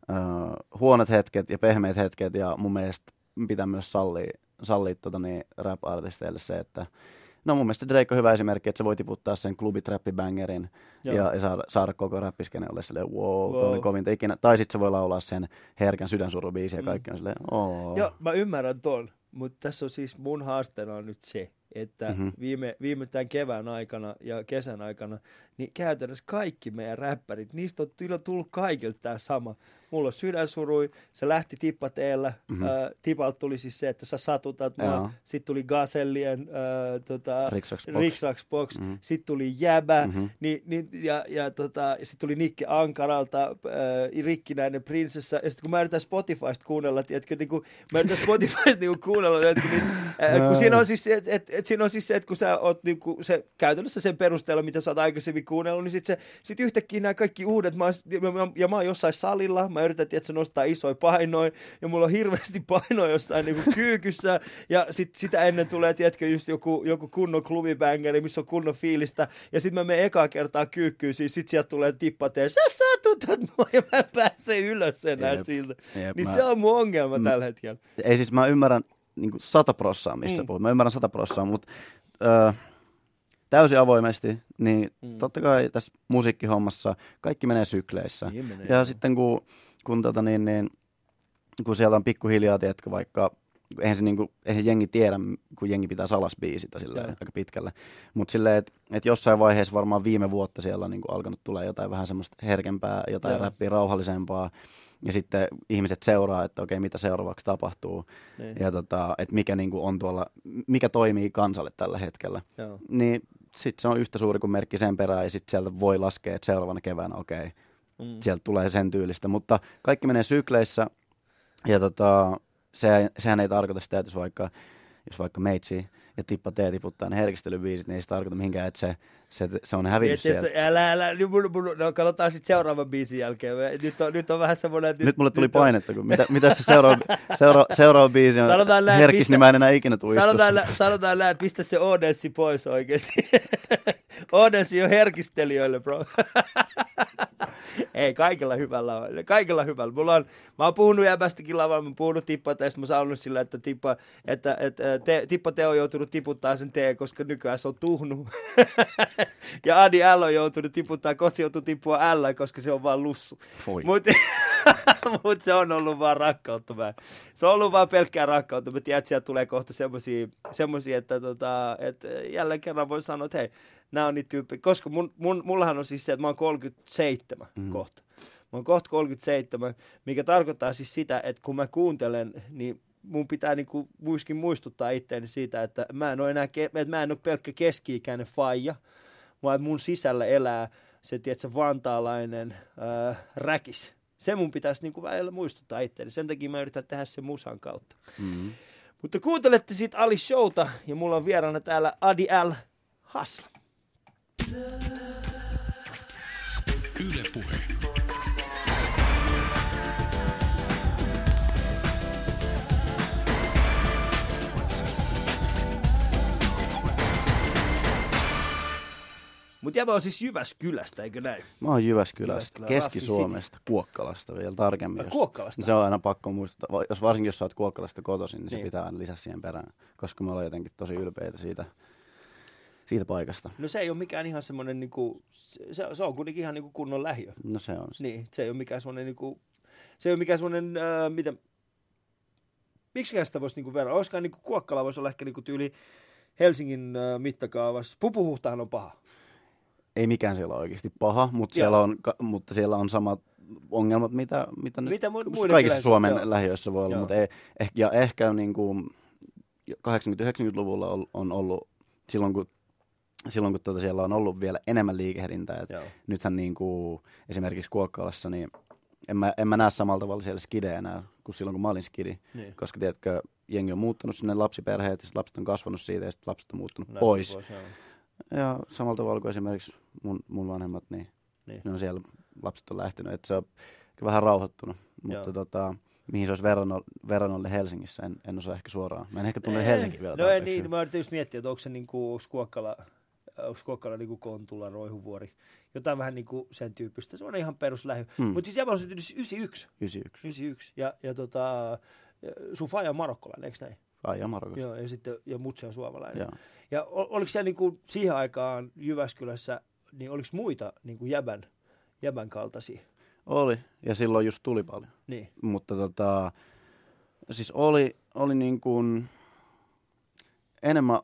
uh, huonot hetket ja pehmeät hetket ja mun mielestä pitää myös sallia, sallia tota, niin, rap-artisteille se, että No mun mielestä Drake on hyvä esimerkki, että se voi tiputtaa sen klubitrappibangerin ja, ja saada, saada koko räppiskene ole silleen wow, wow. Oli kovinta ikinä. Tai sitten se voi laulaa sen herkän sydänsurubiisin ja kaikki on silleen oh.
Joo, mä ymmärrän ton, mutta tässä on siis mun haasteena on nyt se, että
Mhm.
mm-hmm. viime, viime tämän kevään aikana ja kesän aikana, niin käytännössä kaikki meidän räppärit, niistä on tullut kaikilta tämä sama. Mulla on sydänsurui, se lähti tippateellä, mm-hmm. äh, tipalta tuli siis se, että sä satutat mua, sitten tuli Gasellien äh, tota,
Box.
Box,
Mhm.
sitten tuli Jäbä,
Mhm.
mm-hmm. niin, niin, ja, ja tota, sitten tuli Nikke Ankaralta, äh, Rikkinäinen prinsessa, ja sitten kun mä yritän Spotifysta kuunnella, tiedätkö, niin kuin, mä yritän Spotifysta niin kuunnella, tiedätkö, niin, äh, kun siinä on siis se, että et, et, siinä on siis se, että kun sä oot niin kuin, se, käytännössä sen perusteella, mitä sä oot aikaisemmin kuunnellut, niin sitten sit yhtäkkiä nämä kaikki uudet, mä, ja, mä, ja mä oon jossain salilla, mä yritän, että nostaa isoja painoja, ja mulla on hirveästi painoja jossain niin kuin kyykyssä, ja sit, sitä ennen tulee, tiedätkö, just joku, joku kunnon klubibängeri, missä on kunnon fiilistä, ja sitten mä menen ekaa kertaa kyykkyyn, siis sit sieltä tulee tippateen, sä satutat mua, ja mä en pääse ylös enää
Jep.
siltä.
Jep,
niin
mä-
se on mun ongelma
Mm.
tällä hetkellä.
Ei siis mä ymmärrän niin sata prossaa, mistä
Mm.
puhut. Mä ymmärrän sata prossaa, mutta ö, täysin avoimesti, niin mm. totta kai tässä musiikkihommassa kaikki menee sykleissä.
Niin menee,
ja
joo.
sitten kun, kun, tota niin, niin, kun sieltä on pikkuhiljaa, tiedätkö, vaikka eihän, se niinku, eihän jengi tiedä, kun jengi pitää salas biisitä silleen, aika pitkälle. Mutta silleen, että et jossain vaiheessa varmaan viime vuotta siellä on niinku alkanut tulee jotain vähän semmoista herkempää, jotain
Joo.
räppiä rauhallisempaa. Ja sitten ihmiset seuraa, että okei, mitä seuraavaksi tapahtuu.
Niin.
Ja tota, että mikä niinku on tuolla, mikä toimii kansalle tällä hetkellä.
Joo.
Niin sitten se on yhtä suuri kuin merkki sen perään, ja sitten sieltä voi laskea, että seuraavana keväänä, okei,
Mm.
sieltä tulee sen tyylistä. Mutta kaikki menee sykleissä, ja tota, se, sehän ei tarkoita sitä, että jos vaikka, jos vaikka meitsi ja tippa T tiputtaa ne herkistelybiisit, niin ei se tarkoita mihinkään, että se, se, se on hävinnyt
Miettii,
sieltä.
älä, älä, nyt mun, mun, no katsotaan sitten seuraavan biisin jälkeen. Nyt on, nyt on vähän semmoinen, että
Nyt mulle tuli
nyt on-
painetta, kun mitä, mitä se seuraava, seuraava, seuraava biisi on
Sanotaan näin,
herkis,
pistä-
niin mä en enää ikinä tuistu.
Sanotaan, sanotaan näin, että pistä se Odenssi pois oikeasti. Odenssi on herkistelijöille, bro. Ei, kaikella hyvällä on. Kaikella hyvällä. Mulla on, mä oon puhunut jäbästäkin lavalla, mä oon puhunut tippa mä saanut sillä, että tippa, että, että te, tippa te on joutunut tiputtaa sen tee, koska nykyään se on tuhnu. ja Adi L on joutunut tiputtaa, kotsi joutuu tippua L, koska se on vaan lussu. Mutta mut se on ollut vaan rakkautta. Mä. Se on ollut vaan pelkkää rakkautta. Mä tiedän, että sieltä tulee kohta semmosia, semmosia että, tota, että jälleen kerran voi sanoa, että hei, nämä on niitä tyyppejä. Koska mun, mun, mullahan on siis se, että mä oon 37 mm. kohta. Mä oon kohta 37, mikä tarkoittaa siis sitä, että kun mä kuuntelen, niin mun pitää niinku muiskin muistuttaa itteeni siitä, että mä en ole enää, ke- että mä en ole pelkkä keski-ikäinen faija, vaan mun sisällä elää se, tiedätkö, vantaalainen äh, räkis. Se mun pitäisi niinku välillä muistuttaa itseäni. Sen takia mä yritän tehdä sen musan kautta.
Mm.
Mutta kuuntelette siitä Ali Showta ja mulla on vieraana täällä Adi L. Hasla.
Yle Puhe.
Mutta jäbä on siis Jyväskylästä, eikö näin?
Mä oon Jyväskylästä,
Jyväskylä,
Keski-Suomesta, Kuokkalasta vielä tarkemmin. Jos-
Kuokkalasta?
Se on aina pakko muistaa, jos, varsinkin jos sä oot Kuokkalasta kotoisin, niin se
Niin.
pitää aina lisätä siihen perään, koska me ollaan jotenkin tosi ylpeitä siitä, siitä paikasta.
No se ei ole mikään ihan semmoinen, niinku, se, se on kuitenkin ihan niinku kunnon lähiö.
No se on se.
Niin, se ei ole mikään semmoinen, niinku, se ei ole mikään semmoinen, äh, mitä, miksi sitä voisi niinku verran? Olisikohan niinku Kuokkala voisi olla ehkä niinku tyyli Helsingin äh, mittakaavassa. Pupuhuhtahan on paha.
Ei mikään siellä ole oikeasti paha, mutta siellä, on, mutta siellä on samat ongelmat, mitä, mitä, nyt
Mitä mu- muiden
kaikissa Suomen
joo.
lähiöissä voi olla.
Joo.
Mutta ei, eh, ja ehkä niin kuin 80-90-luvulla on, on ollut, silloin kun, silloin kun tuota siellä on ollut vielä enemmän liikehdintää. Et
Joo.
nythän niin kuin, esimerkiksi Kuokkalassa, niin en mä, en mä näe samalla tavalla siellä skidejä enää kuin silloin, kun mä olin skidi.
Niin.
Koska tiedätkö, jengi on muuttanut sinne lapsiperheet ja lapset on kasvanut siitä ja sitten lapset on muuttunut
Näin
pois.
joo.
Ja samalla tavalla kuin esimerkiksi mun, mun vanhemmat, niin,
Niin.
niin. ne on siellä, lapset on lähtenyt, että se on vähän rauhoittunut.
Joo.
Mutta tota, mihin se olisi verrannolle Helsingissä, en, en osaa ehkä suoraan. Mä en ehkä tunne Helsinkiä vielä
No ei niin, mä yritin just miettiä, että onko se niinku, onko Kuokkala, onko Kuokkala niinku Kontula, Roihuvuori, jotain vähän niinku sen tyyppistä. Se on ihan peruslähy. Mm. Mutta siis Jäbä on syntynyt 91.
91.
91. Ja, ja tota, sun faija on marokkolainen, eikö näin?
Ai ja Marokossa.
Joo, ja sitten ja mutsi on suomalainen.
Joo.
Ja ol, oliko siellä niinku siihen aikaan Jyväskylässä, niin oliko muita niinku jäbän, jäbän kaltaisia?
Oli, ja silloin just tuli paljon.
Niin.
Mutta tota, siis oli, oli niin kuin, enemmän,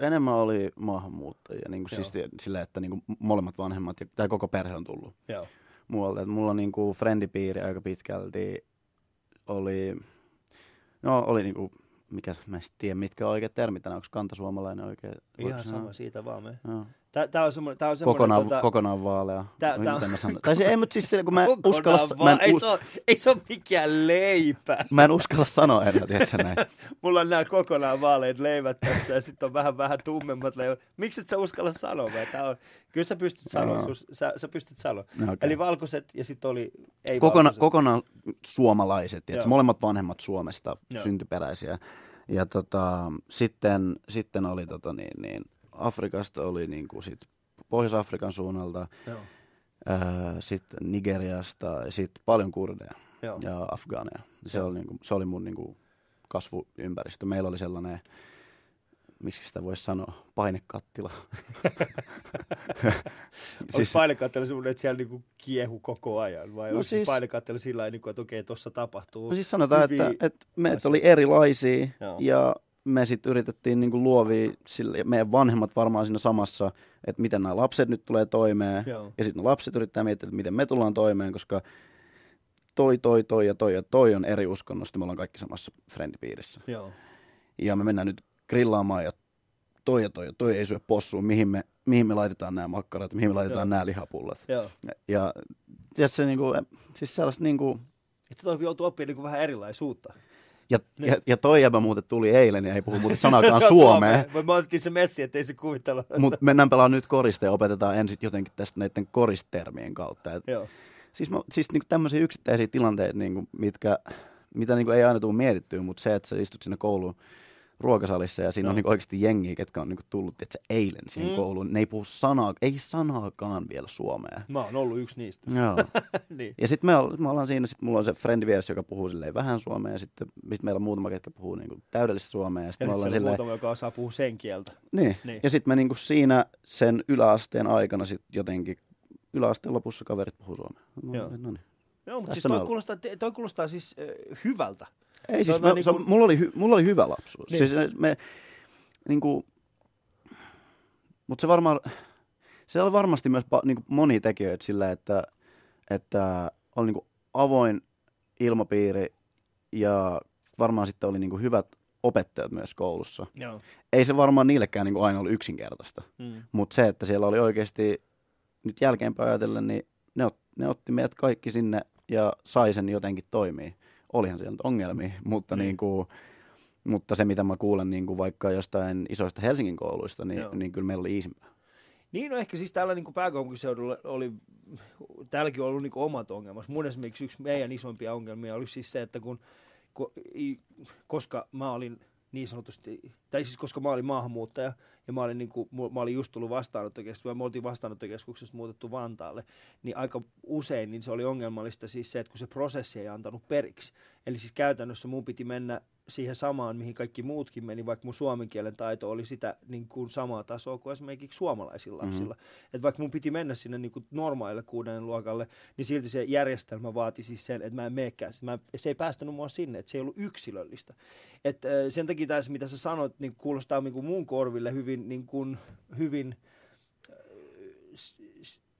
enemmän oli maahanmuuttajia. Niin kuin siis sillä, että niin kuin molemmat vanhemmat ja tai koko perhe on tullut
Joo.
muualta. Et mulla niinku friendipiiri aika pitkälti oli, no oli niinku, mikä, mä en tiedä mitkä on oikeat termit tänään, onko kantasuomalainen oikein?
Ihan sama siitä vaan me.
Joo.
Tää on semmoinen, tää on semmoinen
Kokonaan,
tota,
kokonaan vaalea.
Tää- tää-
sanon? Tai se, ei, mutta siis sillä, kun mä
kokonaan
uskalla, s- mä en,
ei, se ole, ei se ole mikään leipä.
mä en uskalla sanoa enää, tiedätkö näin?
Mulla on nämä kokonaan vaaleat leivät tässä ja sitten on vähän vähän tummemmat leivät. Miksi et sä uskalla sanoa? Tää on, kyllä sä pystyt sanoa, sus, sä, sä pystyt sanoa.
No, okei.
Eli valkoiset ja sitten oli ei
Kokona,
valkoiset.
kokonaan suomalaiset, tiedätkö?
Joo.
molemmat vanhemmat Suomesta
Joo.
syntyperäisiä. Ja tota, sitten, sitten oli tota niin, niin, Afrikasta oli niin kuin sit Pohjois-Afrikan suunnalta,
Joo.
sitten Nigeriasta ja sitten paljon kurdeja
Joo.
ja afgaaneja. Se
Joo.
oli, niinku, se oli mun niinku kasvuympäristö. Meillä oli sellainen, miksi sitä voisi sanoa, painekattila.
Onko siis, painekattelu semmoinen, että siellä niinku kiehu koko ajan? Vai no onko siis, painekattelu sillä tavalla, niinku, että okei, tuossa tapahtuu
No siis sanotaan, että, että meitä oli erilaisia Joo. ja me sitten yritettiin niinku luovia, sille, meidän vanhemmat varmaan siinä samassa, että miten nämä lapset nyt tulee toimeen. Joo. Ja sitten lapset yrittää miettiä, että miten me tullaan toimeen, koska toi, toi, toi ja toi ja toi on eri uskonnosta. Me ollaan kaikki samassa friendipiirissä.
Joo.
Ja me mennään nyt grillaamaan ja toi ja toi ja toi ei syö possuun, mihin me, mihin me laitetaan nämä makkarat, mihin me laitetaan Joo. nämä lihapullat.
Joo.
Ja, ja tiedätkö, niin kuin, siis sellaista niin kuin,
että toi joutuu oppimaan niin vähän erilaisuutta.
Ja, niin. ja, ja toi jäbä muuten tuli eilen ja ei puhu muuten sanakaan suomea.
Suomea. Me otettiin se messi, ettei se kuvittelu.
Mutta mennään pelaamaan nyt koriste ja opetetaan ensin jotenkin tästä näiden koristermien kautta. Et,
Joo.
Siis, mä, siis niin tämmöisiä yksittäisiä tilanteita, niin kuin, mitkä, mitä niin kuin ei aina tule mietittyä, mutta se, että sä istut sinne kouluun ruokasalissa ja siinä no. on niin oikeasti jengiä, ketkä on niin tullut että se eilen siihen mm. kouluun. Ne ei puhu sanaa, ei sanaakaan vielä suomea.
Mä oon ollut yksi niistä.
Joo.
niin.
Ja sitten me, me ollaan siinä, sit mulla on se frendi vieressä, joka puhuu silleen vähän suomea ja sitten sit meillä on muutama, ketkä puhuu niin kuin täydellistä suomea. Ja sitten me ollaan silleen...
muutama, joka osaa puhua sen kieltä.
Niin. niin. Ja sitten me niin kuin siinä sen yläasteen aikana sit jotenkin, yläasteen lopussa kaverit puhuu suomea.
Joo. No niin. Joo, mutta siis toi kuulostaa, toi kuulostaa siis äh, hyvältä.
Ei siis, mä, niin kuin... mulla, oli, hy, mulla oli hyvä lapsuus. Niin. Siis me, niin kuin, mutta se varmaan, se oli varmasti myös niin kuin monia tekijöitä sillä, että, että oli niin kuin avoin ilmapiiri ja varmaan sitten oli niin kuin hyvät opettajat myös koulussa.
Joo.
Ei se varmaan niillekään niin kuin aina ollut yksinkertaista, mm. mutta se, että siellä oli oikeasti nyt jälkeenpäin ajatellen, niin ne, ot, ne otti meidät kaikki sinne ja sai sen jotenkin toimii olihan siellä nyt ongelmia, mutta, niin. Niin kuin, mutta se mitä mä kuulen niin kuin vaikka jostain isoista Helsingin kouluista, niin, niin kyllä meillä oli iisimpää.
Niin, no ehkä siis täällä niin pääkaupunkiseudulla oli, täälläkin on ollut niin omat ongelmat. Mun esimerkiksi yksi meidän isompia ongelmia oli siis se, että kun, kun koska mä olin niin sanotusti, tai siis koska mä olin maahanmuuttaja ja mä olin, niin kuin, mä olin just tullut vastaanottokeskuksesta, me oltiin vastaanottokeskuksesta muutettu Vantaalle, niin aika usein niin se oli ongelmallista siis se, että kun se prosessi ei antanut periksi. Eli siis käytännössä mun piti mennä siihen samaan, mihin kaikki muutkin meni, vaikka mun suomen kielen taito oli sitä niin kuin samaa tasoa kuin esimerkiksi suomalaisilla mhm. lapsilla. Mm-hmm. Että vaikka mun piti mennä sinne niin kuin normaalille kuuden luokalle, niin silti se järjestelmä vaati siis sen, että mä en meekään. Mä, se ei päästänyt mua sinne, että se ei ollut yksilöllistä. Et, äh, sen takia tässä, mitä sä sanoit, niin kuulostaa niin kuin mun korville hyvin, niin kuin, hyvin äh,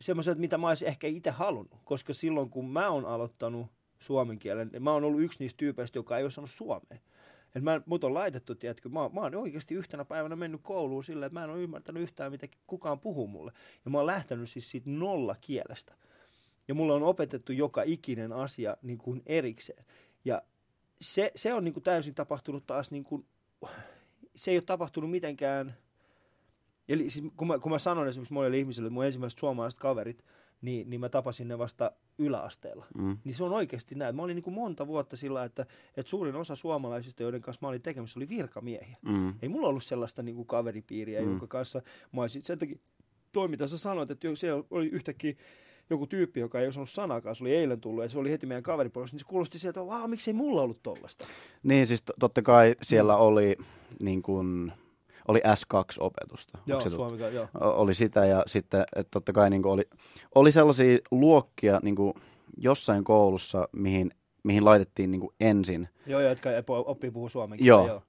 semmoiset, mitä mä olisin ehkä itse halunnut. Koska silloin, kun mä oon aloittanut suomen kielen, niin mä oon ollut yksi niistä tyypeistä, joka ei osannut suomea. Et mä, mut on laitettu, tiedätkö, mä, mä oon oikeasti yhtenä päivänä mennyt kouluun sillä, että mä en ole ymmärtänyt yhtään, mitä kukaan puhuu mulle. Ja mä oon lähtenyt siis siitä nolla kielestä. Ja mulla on opetettu joka ikinen asia niin kuin erikseen. Ja se, se on niin kuin täysin tapahtunut taas, niin kuin, se ei ole tapahtunut mitenkään, eli siis kun mä, kun mä sanon esimerkiksi monelle ihmiselle, että mun ensimmäiset suomalaiset kaverit, niin, niin mä tapasin ne vasta yläasteella. Mm. Niin se on oikeasti näin. Mä olin niin kuin monta vuotta sillä, että, että suurin osa suomalaisista, joiden kanssa mä olin tekemässä, oli virkamiehiä. Mm. Ei mulla ollut sellaista niin kuin kaveripiiriä, mm. jonka kanssa mä olisin, sen takia toi, mitä sä sanoit, että siellä oli yhtäkkiä joku tyyppi, joka ei osannut sanakaan, se oli eilen tullut ja se oli heti meidän kaveripuolesta, niin se kuulosti sieltä, että miksei mulla ollut tollasta.
Niin, siis totta kai siellä oli niin kuin, oli S2-opetusta.
Joo, Suomika, joo.
Oli sitä ja sitten että totta kai niin oli, oli sellaisia luokkia niin kuin jossain koulussa, mihin, mihin laitettiin niin kuin ensin.
Joo, jotka oppii puhua suomen
joo. joo.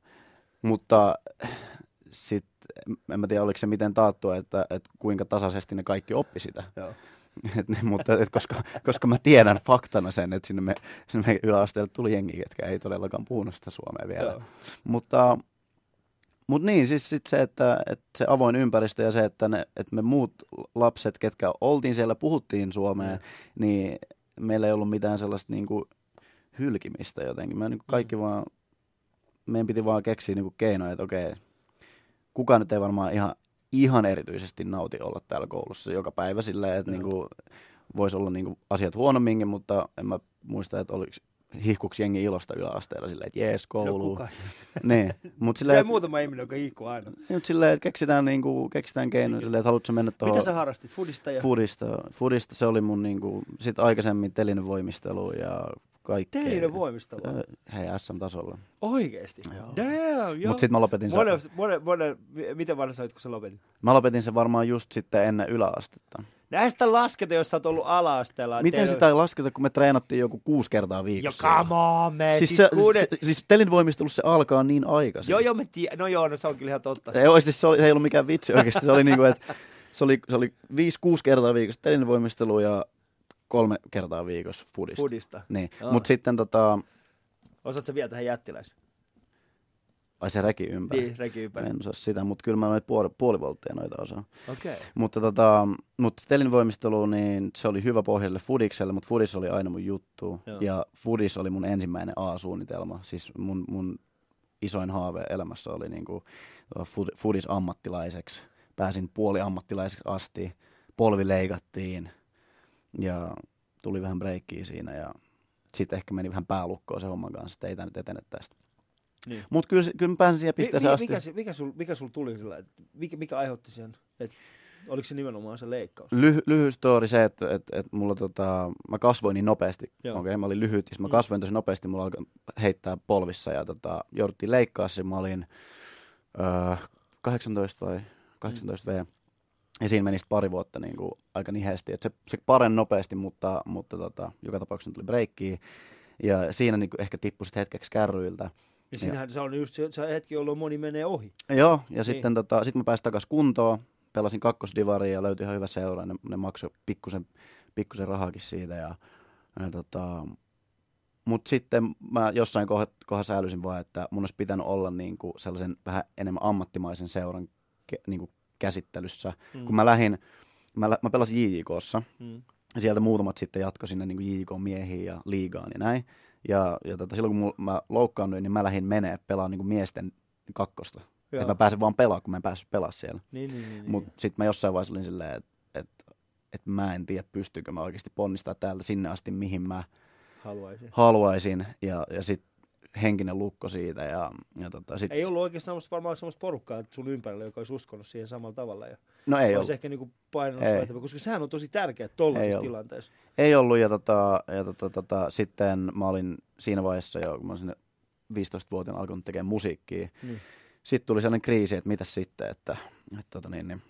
Mutta sitten, en mä tiedä oliko se miten taattua, että, että kuinka tasaisesti ne kaikki oppi sitä.
Joo.
Et, mutta et koska, koska mä tiedän faktana sen, että sinne me, sinne me yläasteelle tuli jengi, ketkä ei todellakaan puhunut sitä suomea vielä. Joo. Mutta mutta niin, siis sit se, että, että se avoin ympäristö ja se, että, ne, että me muut lapset, ketkä oltiin siellä, puhuttiin suomea, mm. niin meillä ei ollut mitään sellaista niin kuin hylkimistä jotenkin. Me niin kaikki mm. vaan, meidän piti vaan keksiä niin kuin keinoja, että okei, kukaan nyt ei varmaan ihan, ihan erityisesti nauti olla täällä koulussa joka päivä silleen, että mm. niin kuin, voisi olla niin kuin asiat huonomminkin, mutta en mä muista, että oliko hihkuksi jengi ilosta yläasteella silleen, että jees, koulu. No niin. Mut silleen,
se on muutama ihminen, joka hihkuu aina.
Mutta silleen, että keksitään, niinku, keksitään keinoja niin. silleen, että haluatko mennä tuohon.
Mitä sä harrastit? Fudista ja?
Fudista. Fudista se oli mun niinku, sit aikaisemmin telinevoimistelu ja kaikkea.
Telinen voimistelu.
Hei, SM-tasolla.
Oikeesti?
Joo.
Damn, joo.
Mutta sitten mä lopetin sen.
Miten vanha sä olit, kun sä lopetit?
Mä lopetin sen varmaan just sitten ennen yläastetta.
Näistä lasketa, jos sä oot ollut ala-asteella.
Miten sitä ei lasketa, kun me treenattiin joku kuusi kertaa viikossa?
come on, man.
Siis,
Siis,
se,
kuuden...
siis telin voimistelussa se alkaa niin aikaisin.
Joo, joo, mä tiedän. No joo, no se on kyllä ihan totta.
Ei, oikeasti se, oli, se ei ollut mikään vitsi oikeasti. Se oli niinku, että se oli, se oli viisi, kuusi kertaa viikossa telin voimistelu ja kolme kertaa viikossa foodista.
Fudista.
Niin.
Joo.
Mutta sitten tota,
Osaat sä vielä tähän jättiläis?
Ai se reki ympäri.
Niin, reki ympäri.
Mä en osaa sitä, mutta kyllä mä noita puoli, puolivoltteja noita osaan.
Okei. Okay.
Mutta tota, mut telin voimistelu, niin se oli hyvä pohja sille Fudikselle, mutta Fudis oli aina mun juttu.
Joo.
Ja Fudis oli mun ensimmäinen A-suunnitelma. Siis mun, mun isoin haave elämässä oli niinku Fud- Fudis ammattilaiseksi. Pääsin puoli ammattilaiseksi asti, polvi leikattiin ja tuli vähän breikkiä siinä ja sitten ehkä meni vähän päälukkoon se homman kanssa, että ei tämä nyt etene tästä.
Niin.
Mutta kyllä, kyllä mä pääsin siihen pisteeseen
mi-
asti.
mikä, se- mikä, sul, mikä sul tuli sillä, että mikä, mikä aiheutti sen? Et, oliko se nimenomaan se leikkaus?
Lyhy, lyhyt story se, että et, et mulla tota, mä kasvoin niin nopeasti. Okei, okay, mä olin lyhyt, ja mä
Mm.
kasvoin tosi nopeasti, mulla alkoi heittää polvissa ja tota, jouduttiin leikkaa se. Mä olin öö, 18 vai 18 V. Ja siinä meni pari vuotta niin kuin, aika niheesti. Et se, se pareni nopeasti, mutta, mutta tota, joka tapauksessa tuli breikkiä. Ja siinä niin kuin, ehkä tippui hetkeksi kärryiltä.
Ja sinähän se on just se, se hetki, jolloin moni menee ohi.
Joo, ja
Niin.
sitten tota, sit mä pääsin takaisin kuntoon, pelasin kakkosdivaria ja löytyi ihan hyvä seura. Ne, ne maksoi pikkusen, pikkusen rahaakin siitä. Ja, ja tota, Mutta sitten mä jossain kohdassa, kohdassa älysin vaan, että mun olisi pitänyt olla niinku sellaisen vähän enemmän ammattimaisen seuran ke, niinku käsittelyssä. Mm. Kun mä lähdin, mä, mä pelasin JJKssa,
Mm.
ja sieltä muutamat sitten jatkoi sinne niin JJK-miehiin ja liigaan ja näin. Ja, ja tota, silloin kun mä loukkaannuin, niin mä lähdin menee pelaamaan niin miesten kakkosta. Että mä pääsen vaan pelaamaan, kun mä en päässyt pelaamaan siellä.
Niin, niin, niin.
Mutta sitten mä jossain vaiheessa olin silleen, että et, et mä en tiedä, pystyykö mä oikeasti ponnistaa täältä sinne asti, mihin mä
haluaisin.
haluaisin. Ja, ja sitten henkinen lukko siitä. Ja, ja tota, sit,
Ei ollut oikein semmoista, varmaan semmoista porukkaa sun ympärillä, joka olisi uskonut siihen samalla tavalla. Ja
no ei ollut.
ehkä niinku painanut eteenpäin, koska sehän on tosi tuollaisissa
ollut.
tilanteissa.
Ei ollut, ja, tota, ja tota, tota, sitten mä olin siinä vaiheessa jo, kun mä olin sinne 15-vuotiaana alkanut tekemään musiikkia.
Niin.
Sitten tuli sellainen kriisi, että mitä sitten, että että tota niin, niin,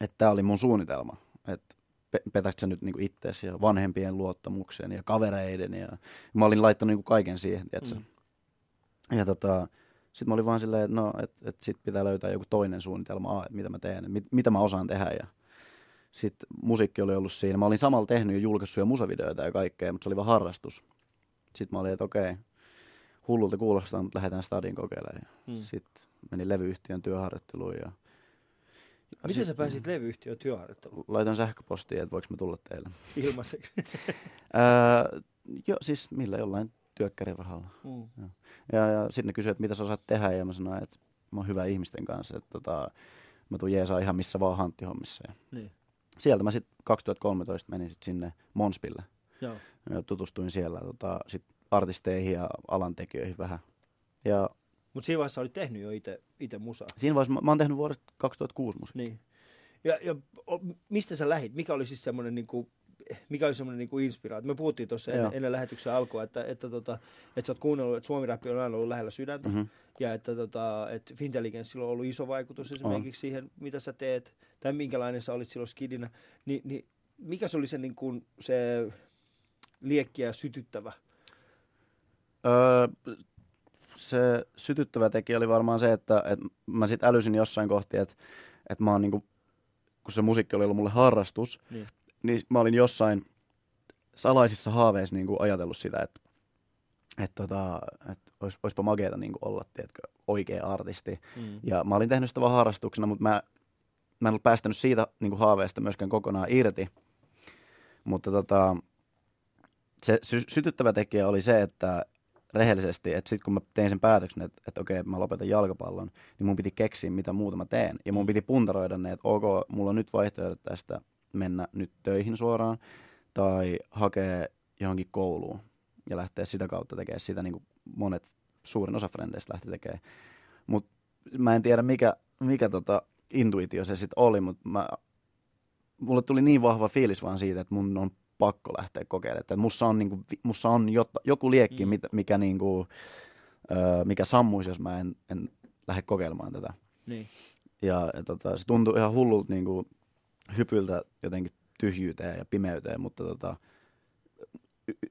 että tämä oli mun suunnitelma. Että pe- petätkö nyt niinku itseäsi ja vanhempien luottamuksen ja kavereiden. Ja, mä olin laittanut niinku kaiken siihen, tiedätkö?
Mm.
Ja tota, sitten mä olin vaan silleen, että no, et, et sit pitää löytää joku toinen suunnitelma että mitä mä teen, mit, mitä mä osaan tehdä. Ja sitten musiikki oli ollut siinä. Mä olin samalla tehnyt jo julkaissuja musavideoita ja kaikkea, mutta se oli vaan harrastus. Sitten mä olin, että okei, hullulta kuulostaa, mutta lähdetään stadin kokeilemaan.
Mm.
Mm. Sitten menin levyyhtiön työharjoitteluun ja
Miten
sit-
sä pääsit levyyhtiön työharjoitteluun
laitoin sähköpostia, että voiko mä tulla teille.
ilmaiseksi?
Öö, jo, siis millä jollain työkkärirahalla.
mm.
Ja, ja sitten ne kysyivät, että mitä sä osaat tehdä, ja mä sanoin, että mä oon hyvä ihmisten kanssa, että tota, mä tuun jeesaa ihan missä vaan hanttihommissa. Ja
Niin.
sieltä mä sitten 2013 menin sit sinne Monspille
Joo.
ja tutustuin siellä tota, sit artisteihin ja alantekijöihin vähän. Ja
Mutta siinä vaiheessa olit tehnyt jo itse musaa.
siinä vaiheessa mä, mä oon tehnyt vuodesta 2006 musiikkia.
Niin. Ja, ja o, mistä sä lähit? Mikä oli siis semmoinen niinku, mikä oli semmoinen niinku inspiraatio? Me puhuttiin tuossa ennen, ennen lähetyksen alkua, että, että, tota, että sä oot kuunnellut, että suomi on aina ollut lähellä sydäntä.
Mhm.
Ja että, tota, että Fintelligenssillä on ollut iso vaikutus esimerkiksi siihen, mitä sä teet, tai minkälainen sä olit silloin skidinä. Ni, niin mikä se oli se, niin kuin, se liekkiä sytyttävä?
Öö, se sytyttävä tekijä oli varmaan se, että, että mä sit älysin jossain kohti, että, että mä oon niinku, kun se musiikki oli ollut mulle harrastus,
Niin.
Niin mä olin jossain salaisissa haaveissa niinku ajatellut sitä, että, että, tota, että ois, oispa makeeta niinku olla tiedätkö, oikea artisti.
Mm.
Ja mä olin tehnyt sitä vaan harrastuksena, mutta mä, mä en ollut päästänyt siitä niin kuin haaveesta myöskään kokonaan irti. Mutta tota, se sy- sytyttävä tekijä oli se, että rehellisesti, että sitten kun mä tein sen päätöksen, että, että okei, mä lopetan jalkapallon, niin mun piti keksiä, mitä muuta mä teen. Ja mun piti puntaroida ne, että ok, mulla on nyt vaihtoehdot tästä mennä nyt töihin suoraan tai hakea johonkin kouluun ja lähteä sitä kautta tekemään sitä, niin kuin monet, suurin osa frendeistä lähti tekemään. Mutta mä en tiedä, mikä, mikä tota intuitio se sitten oli, mutta mä, mulle tuli niin vahva fiilis vaan siitä, että mun on pakko lähteä kokeilemaan. Että mussa on, niinku, vi- mussa on jotta, joku liekki,
Mm.
mikä, niinku, ö, mikä sammuisi, jos mä en, en lähde kokeilemaan tätä.
Niin.
Ja, ja tota, se tuntui ihan hullulta niinku, hypyltä jotenkin tyhjyyteen ja pimeyteen, mutta tota,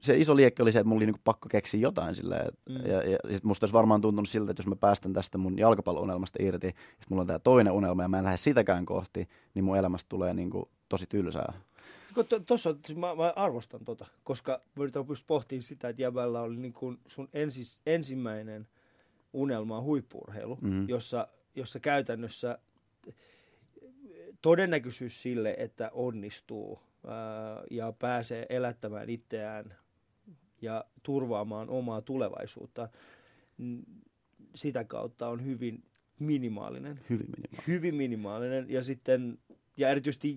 se iso liekki oli se, että mulla oli niinku pakko keksiä jotain silleen.
Mm.
Mm. Ja, ja sit musta olisi varmaan tuntunut siltä, että jos mä päästän tästä mun jalkapallounelmasta irti, ja sit mulla on tää toinen unelma ja mä en lähde sitäkään kohti, niin mun elämästä tulee niinku tosi tylsää.
Tuossa mä, mä arvostan tota, koska mä yritän pohtia sitä, että jäbällä oli niin kuin sun ensis, ensimmäinen unelma on huippuurheilu,
Mhm.
jossa, jossa käytännössä todennäköisyys sille, että onnistuu ää, ja pääsee elättämään itseään ja turvaamaan omaa tulevaisuutta, sitä kautta on hyvin minimaalinen
Hyvin minimaalinen.
hyvin minimaalinen ja sitten, ja erityisesti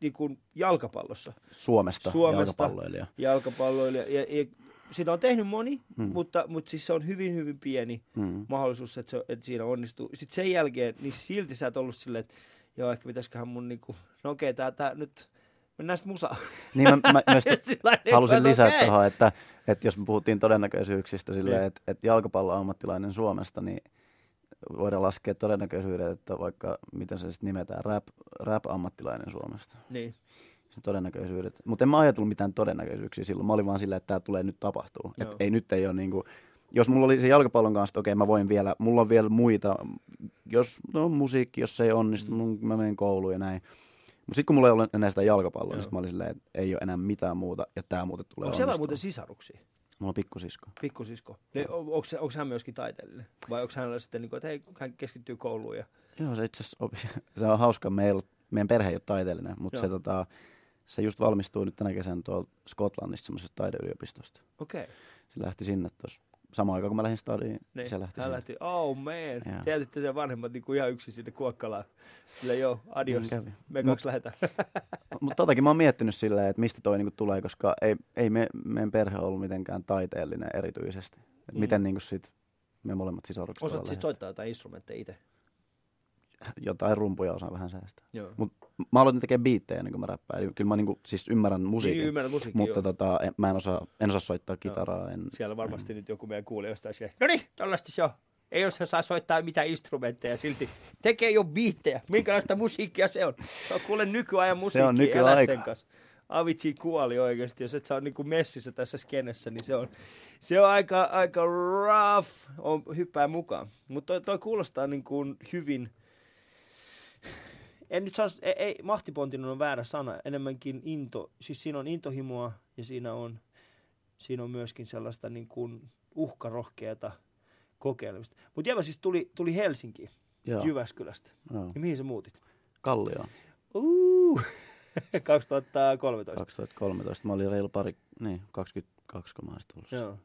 niin kuin jalkapallossa,
Suomesta,
Suomesta.
jalkapalloilija.
jalkapalloilija, ja, ja sitä on tehnyt moni, mm.
Mm.
mutta, mutta siis se on hyvin, hyvin pieni
Mm.
mahdollisuus, että, se, että siinä onnistuu. Sitten sen jälkeen, niin silti sä et ollut silleen, että joo, ehkä pitäisiköhän mun niinku, no okei, tää, tää nyt, mennään sitten musaan.
Niin mä, mä myös
Sillain,
halusin lisätä
okei.
tuohon, että, että jos me puhuttiin todennäköisyyksistä silleen,
Niin.
että, että jalkapalloammattilainen Suomesta, niin voidaan laskea todennäköisyydet, että vaikka miten se sitten nimetään, rap, rap-ammattilainen Suomesta.
Niin,
todennäköisyydet. Mutta en mä ajatellut mitään todennäköisyyksiä silloin. Mä olin vaan silleen, että tämä tulee nyt tapahtuu. Et ei nyt ei ole niinku, jos mulla oli se jalkapallon kanssa, että okei mä voin vielä, mulla on vielä muita, jos no, musiikki, jos se ei onnistu,
Mm.
mm. mä menen kouluun ja näin. Mutta sitten kun mulla ei ole enää sitä jalkapalloa,
Joo.
niin sit mä olin silleen, että ei ole enää mitään muuta ja tämä muuten tulee
onko siellä muuten sisaruksia?
Mulla on pikkusisko.
Pikkusisko. Niin, on- onko, hän myöskin taiteellinen? Vai onko hänellä sitten, niin kuin, että hei, hän keskittyy kouluun ja
Joo, se itse asiassa. Se on hauska. Meillä, meidän perhe ei ole taiteellinen, mutta se, tota, se just valmistuu nyt tänä kesänä tuolla Skotlannista semmoisesta taideyliopistosta.
okei.
Se lähti sinne tuossa samaan aikaan, kun mä lähdin stadiin,
Niin,
se lähti
hän lähti, oh man. Tiedätte te vanhemmat niin kuin ihan yksin sinne Kuokkalaan. Sillä joo, adios,
Niin kävi.
me
Mut-
kaksi lähdetään.
Mutta totakin mä oon miettinyt silleen, että mistä toi niinku tulee, koska ei, ei me, meidän perhe ollut mitenkään taiteellinen erityisesti. Et
Mm.
Miten niinku sit me molemmat sisarukset
Osaat siis soittaa jotain instrumentteja itse.
Jotain rumpuja osaan vähän säästää.
Joo.
Mut mä aloitin tekemään biittejä ennen kuin mä räppään. Eli kyllä mä niinku, siis ymmärrän musiikin,
Niin, ymmärrän musiikin,
mutta
joo.
tota, en, mä en osaa, en osaa soittaa kitaraa. En,
Siellä varmasti nyt joku meidän kuulijoista olisi, no niin, tollaista se on. Ei jos se saa soittaa mitään instrumentteja silti. Tekee jo biittejä. Minkälaista musiikkia se on? Se on kuule nykyajan musiikkia.
on
Elä
nykyaika.
sen kanssa. Avicii kuoli oikeasti. Jos et ole niinku messissä tässä skenessä, niin se on, se on aika, aika rough. On, hyppää mukaan. Mutta toi, toi, kuulostaa niin kuin hyvin... En nyt saa, ei, ei mahtipontinen on väärä sana, enemmänkin into, siis siinä on intohimoa ja siinä on, siinä on myöskin sellaista niin kuin uhkarohkeata kokeilemista. Mutta Jeva siis tuli, tuli Helsinkiin,
joo,
Jyväskylästä.
joo.
Ja mihin sä muutit?
Kallio.
Uh, 2013.
2013. Mä olin reilu pari, niin, 22, kun mä olisin tullut.
Joo.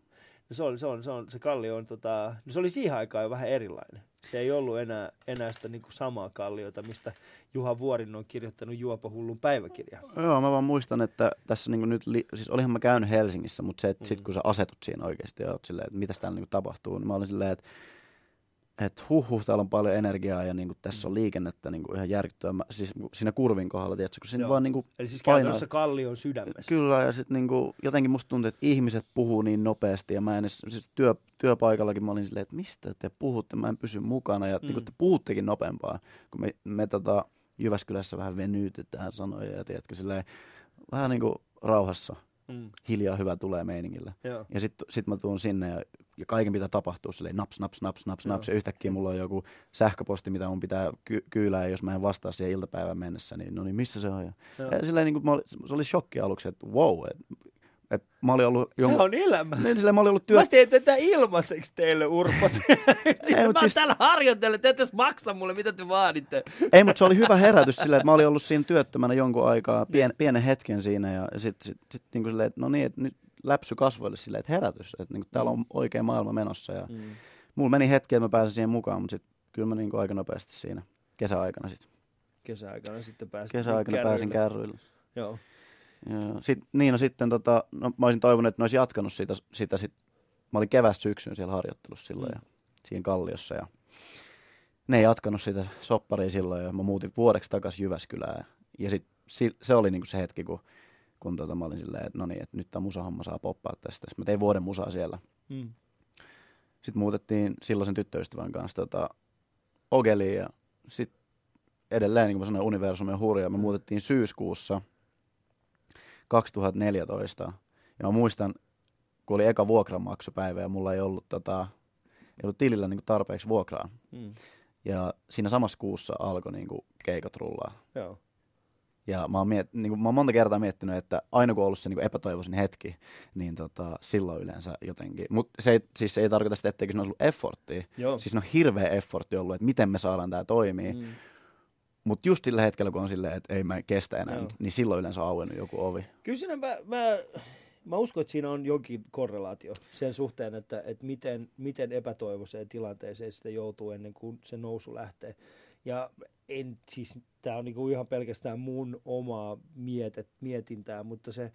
No se, on, se, on, se, on, se kallio on, tota, no se oli siihen aikaan jo vähän erilainen. Se ei ollut enää, enää sitä niin kuin samaa kalliota, mistä Juha Vuorin on kirjoittanut Juopahullun päiväkirjaa.
Joo, mä vaan muistan, että tässä niinku nyt, li- siis olihan mä käynyt Helsingissä, mutta se, että
Mm.
sit kun sä asetut siinä oikeasti ja oot silleen, että mitä täällä niinku tapahtuu, niin mä olin silleen, että et huh, huh, täällä on paljon energiaa ja niinku tässä on liikennettä niinku ihan järkyttävää. Mä, siis siinä kurvin kohdalla, tiedätkö, kun siinä
Joo.
vaan niinku
Eli siis
painaa-
käytännössä kallion sydämessä.
Kyllä, ja sitten niinku, jotenkin musta tuntuu, että ihmiset puhuu niin nopeasti, ja mä en edes, siis työ, työpaikallakin mä olin silleen, että mistä te puhutte, mä en pysy mukana, ja mm. niinku, te puhuttekin nopeampaa, kun me, me tota, Jyväskylässä vähän venytetään sanoja, ja tiedätkö, silleen, vähän niinku rauhassa,
Mm,
hiljaa hyvä tulee meiningillä.
joo.
Ja sitten sit mä tuun sinne ja, ja kaiken pitää tapahtua silleen naps, naps, naps, naps, naps. Ja yhtäkkiä mulla on joku sähköposti, mitä mun pitää ky- kyylää. Ja jos mä en vastaa siihen iltapäivän mennessä, niin no niin, missä se on? Ja, ja silleen, niin kuin mä olin, se oli shokki aluksi, että wow, että et mä olin ollut
Tämä
jonkun...
on elämä.
Niin, silleen, mä olin ollut työ...
Mä teen tätä ilmaiseksi teille, urpot. Siis mä
siis-
täällä harjoitellut, te edes maksa mulle, mitä te vaaditte.
Ei, mutta se oli hyvä herätys silleen, että mä olin ollut siinä työttömänä jonkun aikaa, pien, pienen hetken siinä. Ja sitten sit, sit, niin kuin silleen, että no niin, että nyt läpsy kasvoille silleen, että herätys, että niin kuin täällä on oikea maailma menossa. Ja
Mm.
mulla meni hetki, että mä pääsin siihen mukaan, mutta sitten kyllä mä niin kuin aika nopeasti siinä kesäaikana sitten.
Kesäaikana sitten pääsin.
Kesäaikana pääsin kärryille.
Joo.
Ja sit, niin, no sitten tota, no, mä olisin toivonut, että ne olisi jatkanut sitä, sitä sit, mä olin kevästä syksyn siellä harjoittelussa silloin
Mm.
ja siinä Kalliossa ja ne ei jatkanut sitä sopparia silloin ja mä muutin vuodeksi takaisin Jyväskylään ja sit, si, se oli niinku se hetki, kun, kun tota, mä olin silleen, että no niin, että nyt tämä musahomma saa poppaa tästä. Sitten mä tein vuoden musaa siellä.
Mm.
Sitten muutettiin silloisen tyttöystävän kanssa tota, Ogeliin ja sitten edelleen, niin kuin mä sanoin, universumi on hurja. Me muutettiin syyskuussa 2014. Ja mä muistan, kun oli eka vuokranmaksupäivä ja mulla ei ollut, tota, ei ollut tilillä niin kuin tarpeeksi vuokraa.
Mm.
Ja siinä samassa kuussa alkoi niin kuin keikat rullaa.
Joo.
Ja mä oon, miet, niin kuin, mä oon monta kertaa miettinyt, että aina kun on ollut se niin epätoivoisin hetki, niin tota, silloin yleensä jotenkin. Mutta se ei, siis se ei tarkoita sitä, etteikö olisi ollut efforttia.
Joo.
Siis on hirveä effortti ollut, että miten me saadaan tämä toimii. Mm. Mutta just sillä hetkellä, kun on silleen, että ei mä kestä enää,
Joo.
niin silloin yleensä on auennut joku ovi.
Kyllä siinä mä, mä, mä uskon, että siinä on jonkin korrelaatio sen suhteen, että, että miten, miten epätoivoiseen tilanteeseen sitä joutuu ennen kuin se nousu lähtee. Ja en, siis tämä on niinku ihan pelkästään mun omaa mietet, mietintää, mutta se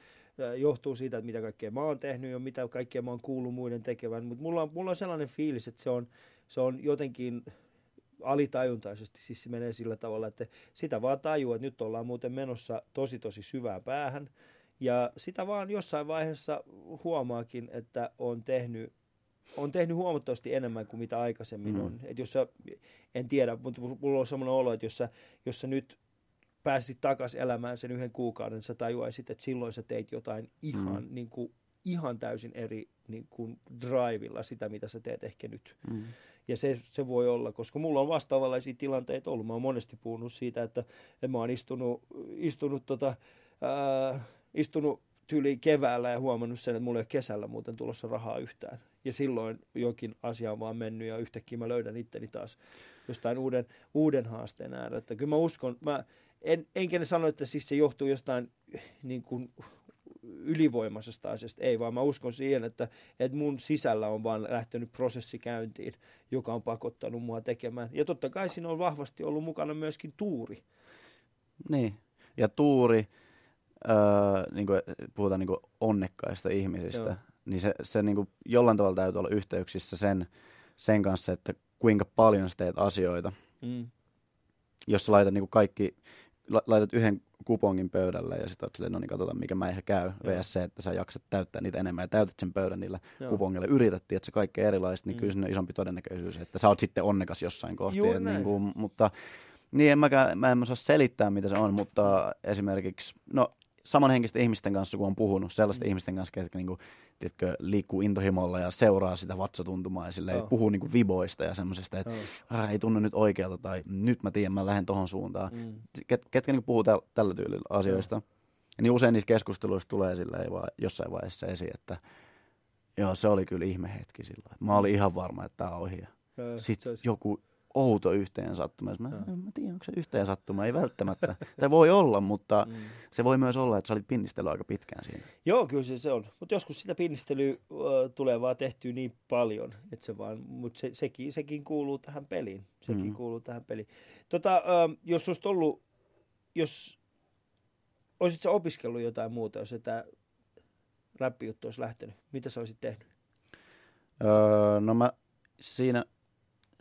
johtuu siitä, että mitä kaikkea mä oon tehnyt ja mitä kaikkea mä oon kuullut muiden tekevän. Mutta mulla, on- mulla on sellainen fiilis, että se on, se on jotenkin alitajuntaisesti, siis se menee sillä tavalla, että sitä vaan tajuu, että nyt ollaan muuten menossa tosi tosi syvään päähän. Ja sitä vaan jossain vaiheessa huomaakin, että on tehnyt, on tehnyt huomattavasti enemmän kuin mitä aikaisemmin
Mm.
on. Et jos sä, en tiedä, mutta mulla on sellainen olo, että jos sä, jos sä nyt pääsisit takaisin elämään sen yhden kuukauden, sä tajuaisit, että silloin sä teit jotain ihan,
Mm.
niin kuin, ihan täysin eri niin kuin drivilla sitä, mitä sä teet ehkä nyt.
Mm.
Ja se, se voi olla, koska mulla on vastaavanlaisia tilanteita ollut. Mä oon monesti puhunut siitä, että, mä oon istunut, istunut, tota, ää, istunut tyyli keväällä ja huomannut sen, että mulla ei ole kesällä muuten tulossa rahaa yhtään. Ja silloin jokin asia on vaan mennyt ja yhtäkkiä mä löydän itteni taas jostain uuden, uuden haasteen äärellä. Että kyllä mä uskon, mä en, enkä sano, että siis se johtuu jostain niin kuin ylivoimaisesta asiasta, ei vaan mä uskon siihen, että, että mun sisällä on vaan lähtenyt prosessi käyntiin, joka on pakottanut mua tekemään. Ja totta kai siinä on vahvasti ollut mukana myöskin tuuri.
Niin. Ja Tuuri, öö, niin kuin puhutaan niin kuin onnekkaista ihmisistä,
Joo.
Niin se, se niin kuin jollain tavalla täytyy olla yhteyksissä sen, sen kanssa, että kuinka paljon sä teet asioita.
Mm.
Jos sä laitat niin kuin kaikki, la- laitat yhden kupongin pöydälle ja sitten oot silleen, no niin katsotaan mikä mä ihan käy.
Joo.
VS se, että sä jaksat täyttää niitä enemmän ja täytät sen pöydän niillä
Joo.
kupongeilla. Yritettiin, että se kaikki erilaiset, niin
Mm.
kyllä sinne on isompi todennäköisyys, että sä oot sitten onnekas jossain kohti.
Juuri näin.
niin kuin, mutta niin en mäkään, mä en osaa selittää, mitä se on, mutta esimerkiksi, no samanhenkisten ihmisten kanssa, kun on puhunut, sellaisten
Mm.
ihmisten kanssa, ketkä niinku, tiedätkö, liikkuu intohimolla ja seuraa sitä vatsatuntumaa ja silleen,
Joo.
puhuu niinku viboista ja semmoisesta, että
Joo.
ah, ei tunnu nyt oikealta tai nyt mä tiedän, mä lähden tohon suuntaan.
Mm.
Ket, ketkä niinku puhuu täl, tällä tyylillä asioista. Niin usein niissä keskusteluissa tulee silleen vaan jossain vaiheessa esiin, että joo, se oli kyllä ihme hetki silloin. Mä olin ihan varma, että tää on ohi. Ja sitten joku outo yhteen sattuma. Mä, en mä tiedä, onko se yhteen sattuma, ei välttämättä. tai voi olla, mutta
Mm.
se voi myös olla, että sä olit pinnistellyt aika pitkään siinä.
Joo, kyllä se, se on. Mutta joskus sitä pinnistelyä ö, tulee vaan tehtyä niin paljon, että se vaan, mutta se, sekin, sekin kuuluu tähän peliin. Sekin mm. kuuluu tähän peliin. Tota, ö, jos olisit ollut, jos olisit sä opiskellut jotain muuta, jos tämä räppijuttu olisi lähtenyt, mitä sä olisit tehnyt?
Öö, no mä siinä,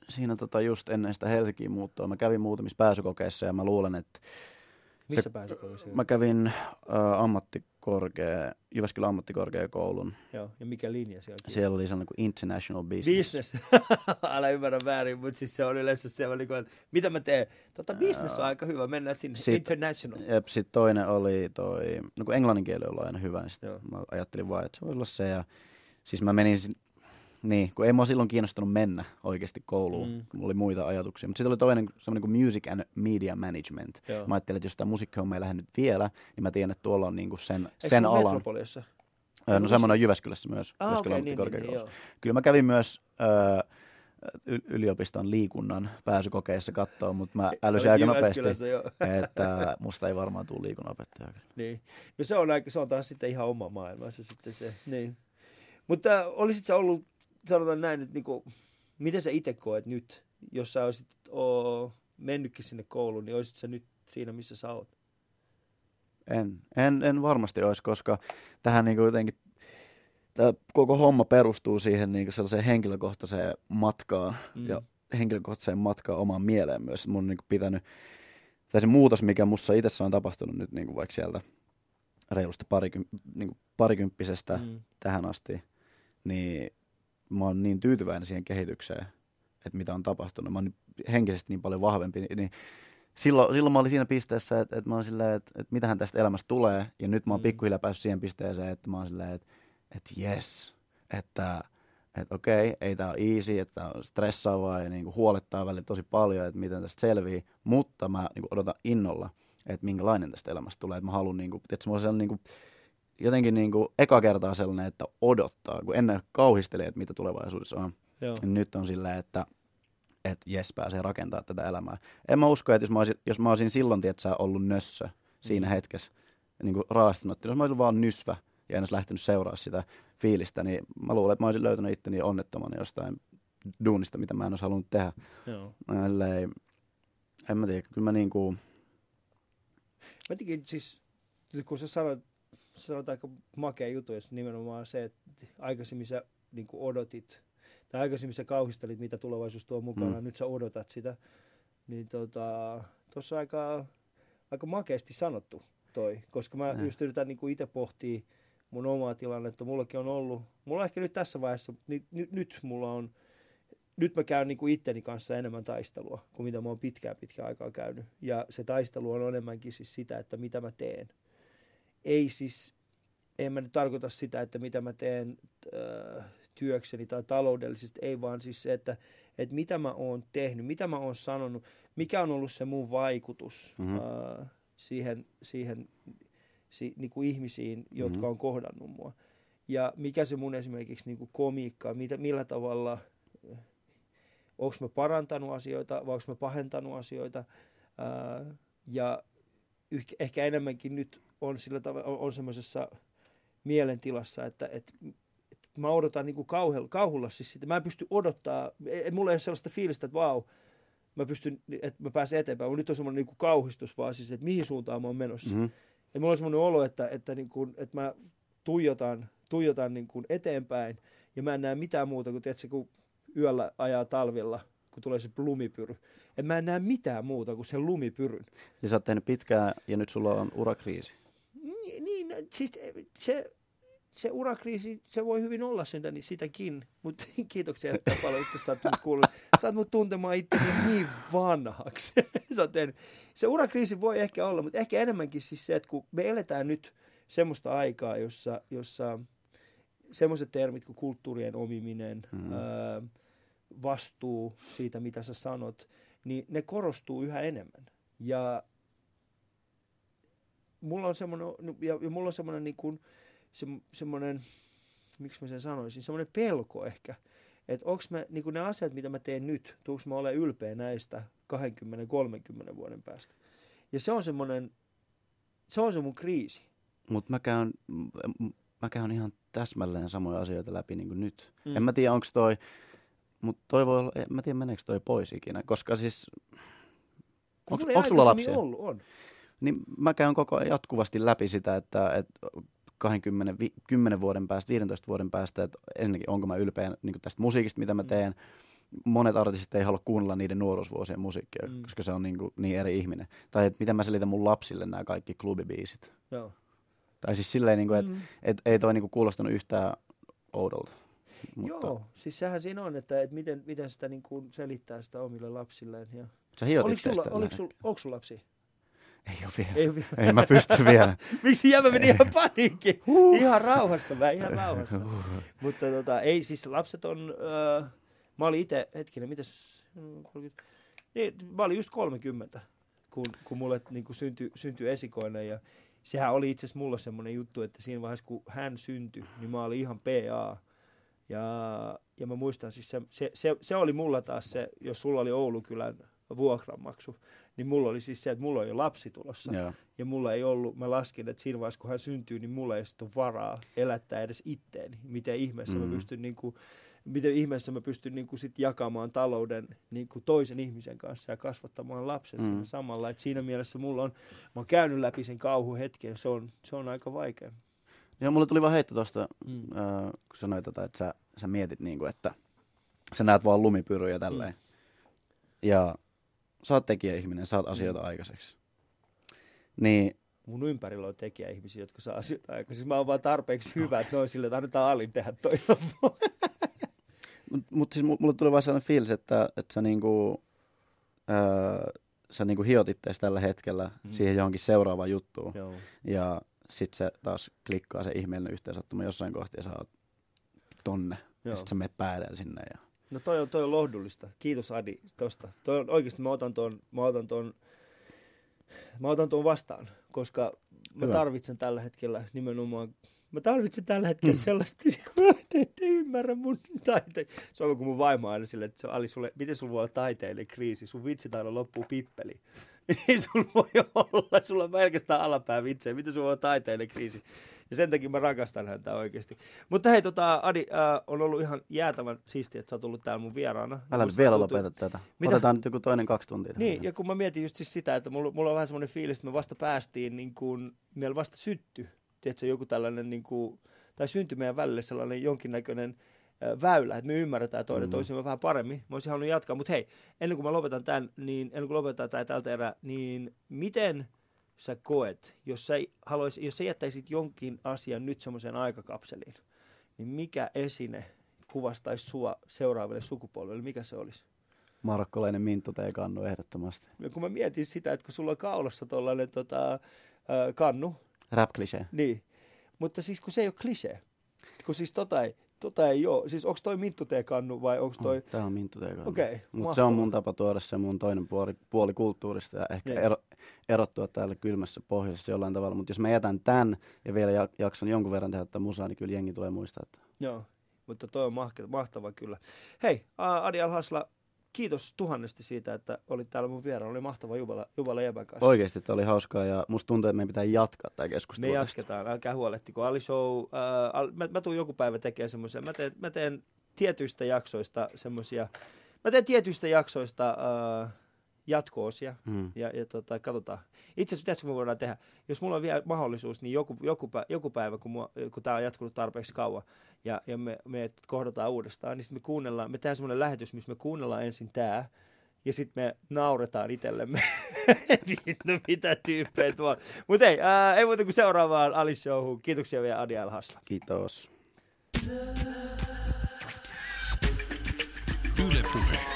siinä tota just ennen sitä Helsinkiin muuttoa, mä kävin muutamissa pääsykokeissa ja mä luulen, että
Missä
Se-
pääsykoulussa?
mä kävin ö, ammattikorkea, Jyväskylän ammattikorkeakoulun.
Joo, ja mikä linja se on?
Siellä oli sellainen kuin International Business.
Business. Älä ymmärrä väärin, mutta siis se on yleensä se, oli, kun, että mitä mä teen? Tota, business on aika hyvä, mennään sinne.
Sit-
International.
Ja sitten toinen oli toi, no kun englannin kieli on aina hyvä, niin sit
Joo.
mä ajattelin vaan, että se voi olla se. Ja, siis mä menin, niin, kun ei mua silloin kiinnostunut mennä oikeasti kouluun,
Mm.
kun mulla oli muita ajatuksia. Mutta sitten oli toinen semmoinen kuin Music and Media Management.
Joo.
Mä ajattelin, että jos tämä musiikkihomma ei lähde nyt vielä, niin mä tiedän, että tuolla on niinku sen,
Eikö
sen alan.
Metropoliassa?
Öö, No semmoinen on Jyväskylässä myös,
Ah,
Jyväskylän
okei, niin, niin, niin.
Kyllä mä kävin myös öö, yliopiston liikunnan pääsykokeissa katsoa, mutta mä älysin aika nopeasti, että musta ei varmaan tule liikunnanopettaja.
Niin. No se on, aika, se on taas sitten ihan oma maailmansa sitten se. Niin. Mutta olisit sä ollut, sanotaan näin, että niinku, miten sä itse koet nyt, jos sä olisit oo, mennytkin sinne kouluun, niin olisit sä nyt siinä, missä sä oot?
En, en, en varmasti olisi, koska tähän niin jotenkin, tämä koko homma perustuu siihen niin sellaiseen henkilökohtaiseen matkaan
Mm.
ja henkilökohtaiseen matkaan omaan mieleen myös. Mun niin pitänyt, tai se muutos, mikä mussa itse on tapahtunut nyt niin vaikka sieltä reilusti parikym, niin kuin parikymppisestä. Mm. tähän asti, niin mä oon niin tyytyväinen siihen kehitykseen, että mitä on tapahtunut. Mä oon henkisesti niin paljon vahvempi, niin- niin silloin, silloin mä olin siinä pisteessä, että, että mä olin silleen, että, että mitähän tästä elämästä tulee, ja nyt mä oon
Mm.
pikkuhiljaa päässyt siihen pisteeseen, että mä oon silleen, että, että yes, että, että okei, ei tää ole easy, että tää on stressaavaa ja niinku huolettaa välillä tosi paljon, että miten tästä selvii, mutta mä niinku odotan innolla, että minkälainen tästä elämästä tulee, että mä haluan niinku, että mulla on sellainen niinku, jotenkin niinku eka kertaa sellainen, että odottaa, kun ennen kauhisteli, että mitä tulevaisuudessa on.
Joo.
Niin nyt on silleen, että että jes pääsee rakentamaan tätä elämää. En mä usko, että jos mä olisin, jos mä olisin silloin, tietsä, ollut nössö siinä
Mm.
hetkessä, niin kuin sanottiin, jos mä olisin vaan nysvä ja en olisi lähtenyt seuraa sitä fiilistä, niin mä luulen, että mä olisin löytänyt itteni onnettomana jostain duunista, mitä mä en olisi halunnut tehdä.
Joo.
Ellei, en mä tiedä, kyllä mä niin kuin,
Mä tiedän, siis, kun sä sanoit, sanoit aika makea juttu, jos nimenomaan se, että aikaisemmin sä niin odotit, tai aikaisemmin sä kauhistelit, mitä tulevaisuus tuo mukana,
Mm.
nyt sä odotat sitä, niin tota, tuossa aika, aika makeasti sanottu toi, koska mä
Äh.
just yritän niin itse pohtia mun omaa tilannetta. Mullakin on ollut, mulla on ehkä nyt tässä vaiheessa, niin, nyt, nyt mulla on, nyt mä käyn niin kuin itteni kanssa enemmän taistelua kuin mitä mä oon pitkään pitkään aikaa käynyt. Ja se taistelu on enemmänkin siis sitä, että mitä mä teen. Ei siis, en mä nyt tarkoita sitä, että mitä mä teen äh, työkseni tai taloudellisesti, ei vaan siis se, että, että mitä mä oon tehnyt, mitä mä oon sanonut, mikä on ollut se mun vaikutus
Mhm.
mm-hmm. äh, siihen, siihen si, niin kuin ihmisiin, jotka
Mhm.
on kohdannut mua. Ja mikä se mun esimerkiksi niin kuin komiikka, mitä, millä tavalla, onko mä parantanut asioita vai onko mä pahentanut asioita. Ää, ja yh- ehkä enemmänkin nyt on sillä tavalla, on, on semmoisessa mielentilassa, että, että, että mä odotan niin kuin kauhulla, kauhulla siis sitä. Mä en pysty odottaa, ei, mulla ei ole sellaista fiilistä, että vau, mä pystyn, että mä pääsen eteenpäin. Nyt on semmoinen niin kuin kauhistus vaan siis, että mihin suuntaan mä oon menossa.
mm-hmm.
Ja mulla on semmoinen olo, että, että, niin kuin, että mä tuijotan, tuijotan niin kuin eteenpäin ja mä en näe mitään muuta kuin, tiedätkö, kun yöllä ajaa talvilla, kun tulee se lumipyry. Et mä en näe mitään muuta kuin sen lumipyryn.
ja sä oot tehnyt pitkään ja nyt sulla on urakriisi.
Niin, niin siis se, se urakriisi, se voi hyvin olla sen, niin sitäkin. Mutta kiitoksia, että paljon että sä oot mut kuullut. Sä oot mut tuntemaan itteni niin vanhaksi. sä oot tehnyt. Se urakriisi voi ehkä olla, mutta ehkä enemmänkin siis se, että kun me eletään nyt semmoista aikaa, jossa, jossa semmoiset termit kuin kulttuurien omiminen,
mm.
ää, vastuu siitä, mitä sä sanot, niin ne korostuu yhä enemmän. Ja mulla on semmoinen, ja, ja mulla on semmoinen niin kuin, se, semmoinen, miksi mä sen sanoisin, semmoinen pelko ehkä, että onko mä, niin kuin ne asiat, mitä mä teen nyt, tuuks mä olen ylpeä näistä 20-30 vuoden päästä. Ja se on semmoinen, se on se mun kriisi.
Mutta mä käyn, mä käyn ihan täsmälleen samoja asioita läpi niin kuin nyt.
Mm.
En mä tiedä, onko toi, mutta toi voi olla, en mä tiedä, meneekö toi pois ikinä, koska siis, onks sulla lapsia?
Ollut, on.
Niin mä käyn koko ajan jatkuvasti läpi sitä, että, että 20, vi, 10 vuoden päästä, 15 vuoden päästä, että ensinnäkin onko mä ylpeä niin tästä musiikista, mitä mä
Mm.
teen. Monet artistit ei halua kuunnella niiden nuoruusvuosien musiikkia,
Mm.
koska se on niin, kuin, niin eri ihminen. Tai että miten mä selitän mun lapsille nämä kaikki klubibiisit.
Joo.
Tai siis silleen, niin kuin, että
Mm.
et, ei toi niin kuin kuulostanut yhtään oudolta. Mutta
Joo, siis sehän siinä on, että, että miten, miten sitä niin kuin selittää sitä omille lapsilleen. Ja...
Sä
Oliko sulla,
tällä
oliko sul,
hetkellä.
onko sulla lapsia?
Ei ole vielä.
Ei, vielä.
Ei mä pysty vielä.
Miksi jämä meni ihan paniikki? Ihan rauhassa mä, ihan rauhassa. Mutta tota, ei, siis lapset on, äh, mä olin itse, hetkinen, mitäs, 30, niin, mä olin just 30, kun, kun mulle niin kuin syntyi, syntyi esikoinen ja sehän oli itse asiassa mulla semmoinen juttu, että siinä vaiheessa kun hän syntyi, niin mä olin ihan PA. Ja, ja mä muistan siis se, se, se, se oli mulla taas se, jos sulla oli Oulukylän vuokranmaksu, niin mulla oli siis se, että mulla on jo lapsi tulossa.
Joo.
Ja mulla ei ollut, mä laskin, että siinä vaiheessa kun hän syntyy, niin mulla ei sitten ole varaa elättää edes itteeni. Miten ihmeessä mm.
Mm.
mä pystyn niin kuin, miten ihmeessä mä pystyn niin kuin sit jakamaan talouden niin kuin toisen ihmisen kanssa ja kasvattamaan lapsen mm.
Mm.
siinä samalla. Et siinä mielessä mulla on, mä oon käynyt läpi sen kauhuhetken, se on, se on aika vaikea.
Joo, mulle tuli vaan heitto tuosta,
Mm.
äh, kun sanoit tota, että sä, sä mietit, niin kuin, että sä näet vaan lumipyryjä tälleen.
Mm.
Ja sä oot tekijäihminen, sä oot asioita
Mm.
aikaiseksi. Niin
mun ympärillä on tekijäihmisiä, jotka saa asioita aikaan. Siis mä oon vaan tarpeeksi hyvä, että ne on sille, että annetaan Alin tehdä toi
Mutta mut siis mulle tuli vaan sellainen fiilis, että, että sä niinku, öö, sä niinku hiot tällä hetkellä mm. siihen johonkin seuraavaan juttuun.
Joo.
Ja sit se taas klikkaa se ihmeellinen yhteensattuma jossain kohtaa ja sä oot tonne.
Joo.
Ja sit sä menet päädellä sinne. Ja...
No toi on, toi on lohdullista. Kiitos Adi tosta. Toi on, oikeasti mä otan ton, mä otan ton, mä otan ton vastaan, koska mä
Hyvä.
tarvitsen tällä hetkellä nimenomaan, mä tarvitsen tällä hetkellä sellaista, kun te ette ymmärrä mun taite. Se on kun mun vaimo aina silleen, että se on, Ali, sulle, miten sulla voi olla taiteellinen kriisi? Sun vitsit aina loppuu pippeli. Ei sulla voi olla, sulla on pelkästään alapää vitsejä. Miten sulla on taiteellinen kriisi? Ja sen takia mä rakastan häntä oikeasti. Mutta hei, tota, Adi, äh, on ollut ihan jäätävän siistiä, että sä oot ollut täällä mun vieraana.
Älä nyt vielä lopeta tätä.
Mitä?
Otetaan nyt joku toinen kaksi tuntia. tähän.
Niin, ja kun mä mietin just siis sitä, että mulla, mulla on vähän semmoinen fiilis, että me vasta päästiin, niin kuin, meillä vasta sytty, tiedätkö, joku tällainen, niin kuin, tai syntyi meidän välille sellainen jonkinnäköinen väylä, että me ymmärretään toinen
Mm.
mm. toisimme vähän paremmin. Mä olisin halunnut jatkaa, mutta hei, ennen kuin mä lopetan tämän, niin ennen kuin lopetetaan tämä tältä erää, niin miten sä koet, jos sä, haluais, jos sä jättäisit jonkin asian nyt semmoiseen aikakapseliin, niin mikä esine kuvastaisi sua seuraaville sukupolville, mikä se olisi?
Marokkolainen minttu tee kannu ehdottomasti.
Ja kun mä mietin sitä, että kun sulla on kaulassa tuollainen tota, kannu,
Rap cliché.
niin. Mutta siis kun se ei ole klisee. Kun siis tota ei, tota ei ole. Siis onko toi minttuteekannu vai onko toi...
Oh, Tää on minttu kannu.
Okei,
Mutta se on mun tapa tuoda se mun toinen puoli, puoli kulttuurista ja ehkä
Niin.
ero, erottua täällä kylmässä pohjoisessa jollain tavalla. Mutta jos mä jätän tän ja vielä ja- jaksan jonkun verran tehdä tätä musaa, niin kyllä jengi tulee muistaa, että
Joo, mutta toi on mahtava kyllä. Hei, Adi Alhasla, kiitos tuhannesti siitä, että olit täällä mun vieraana. Oli mahtava Jubala, Jubala Jäbän kanssa.
oikeasti tämä oli hauskaa ja musta tuntuu, että meidän pitää jatkaa tämä
Me
keskustelu. tästä.
jatketaan, älkää huolehtiko. Ali Show, al, mä, mä tuun joku päivä tekemään semmoisia, mä teen, mä teen tietyistä jaksoista semmoisia, mä teen tietyistä jaksoista ää, jatko-osia.
Mm.
Ja, ja tota, katsotaan. Itse asiassa, pitäisikö me voidaan tehdä, jos mulla on vielä mahdollisuus, niin joku, joku, pä, joku päivä, kun, mua, kun tämä on jatkunut tarpeeksi kauan, ja, ja me, me kohdataan uudestaan, niin sitten me kuunnellaan, me tehdään semmoinen lähetys, missä me kuunnellaan ensin tämä, ja sitten me nauretaan itsellemme. no mitä tyyppejä tuolla. Mutta ei, ää, ei muuta kuin seuraavaan Ali Showhun. Kiitoksia vielä Adi Al-Hasla.
Kiitos.
Yle Puhe.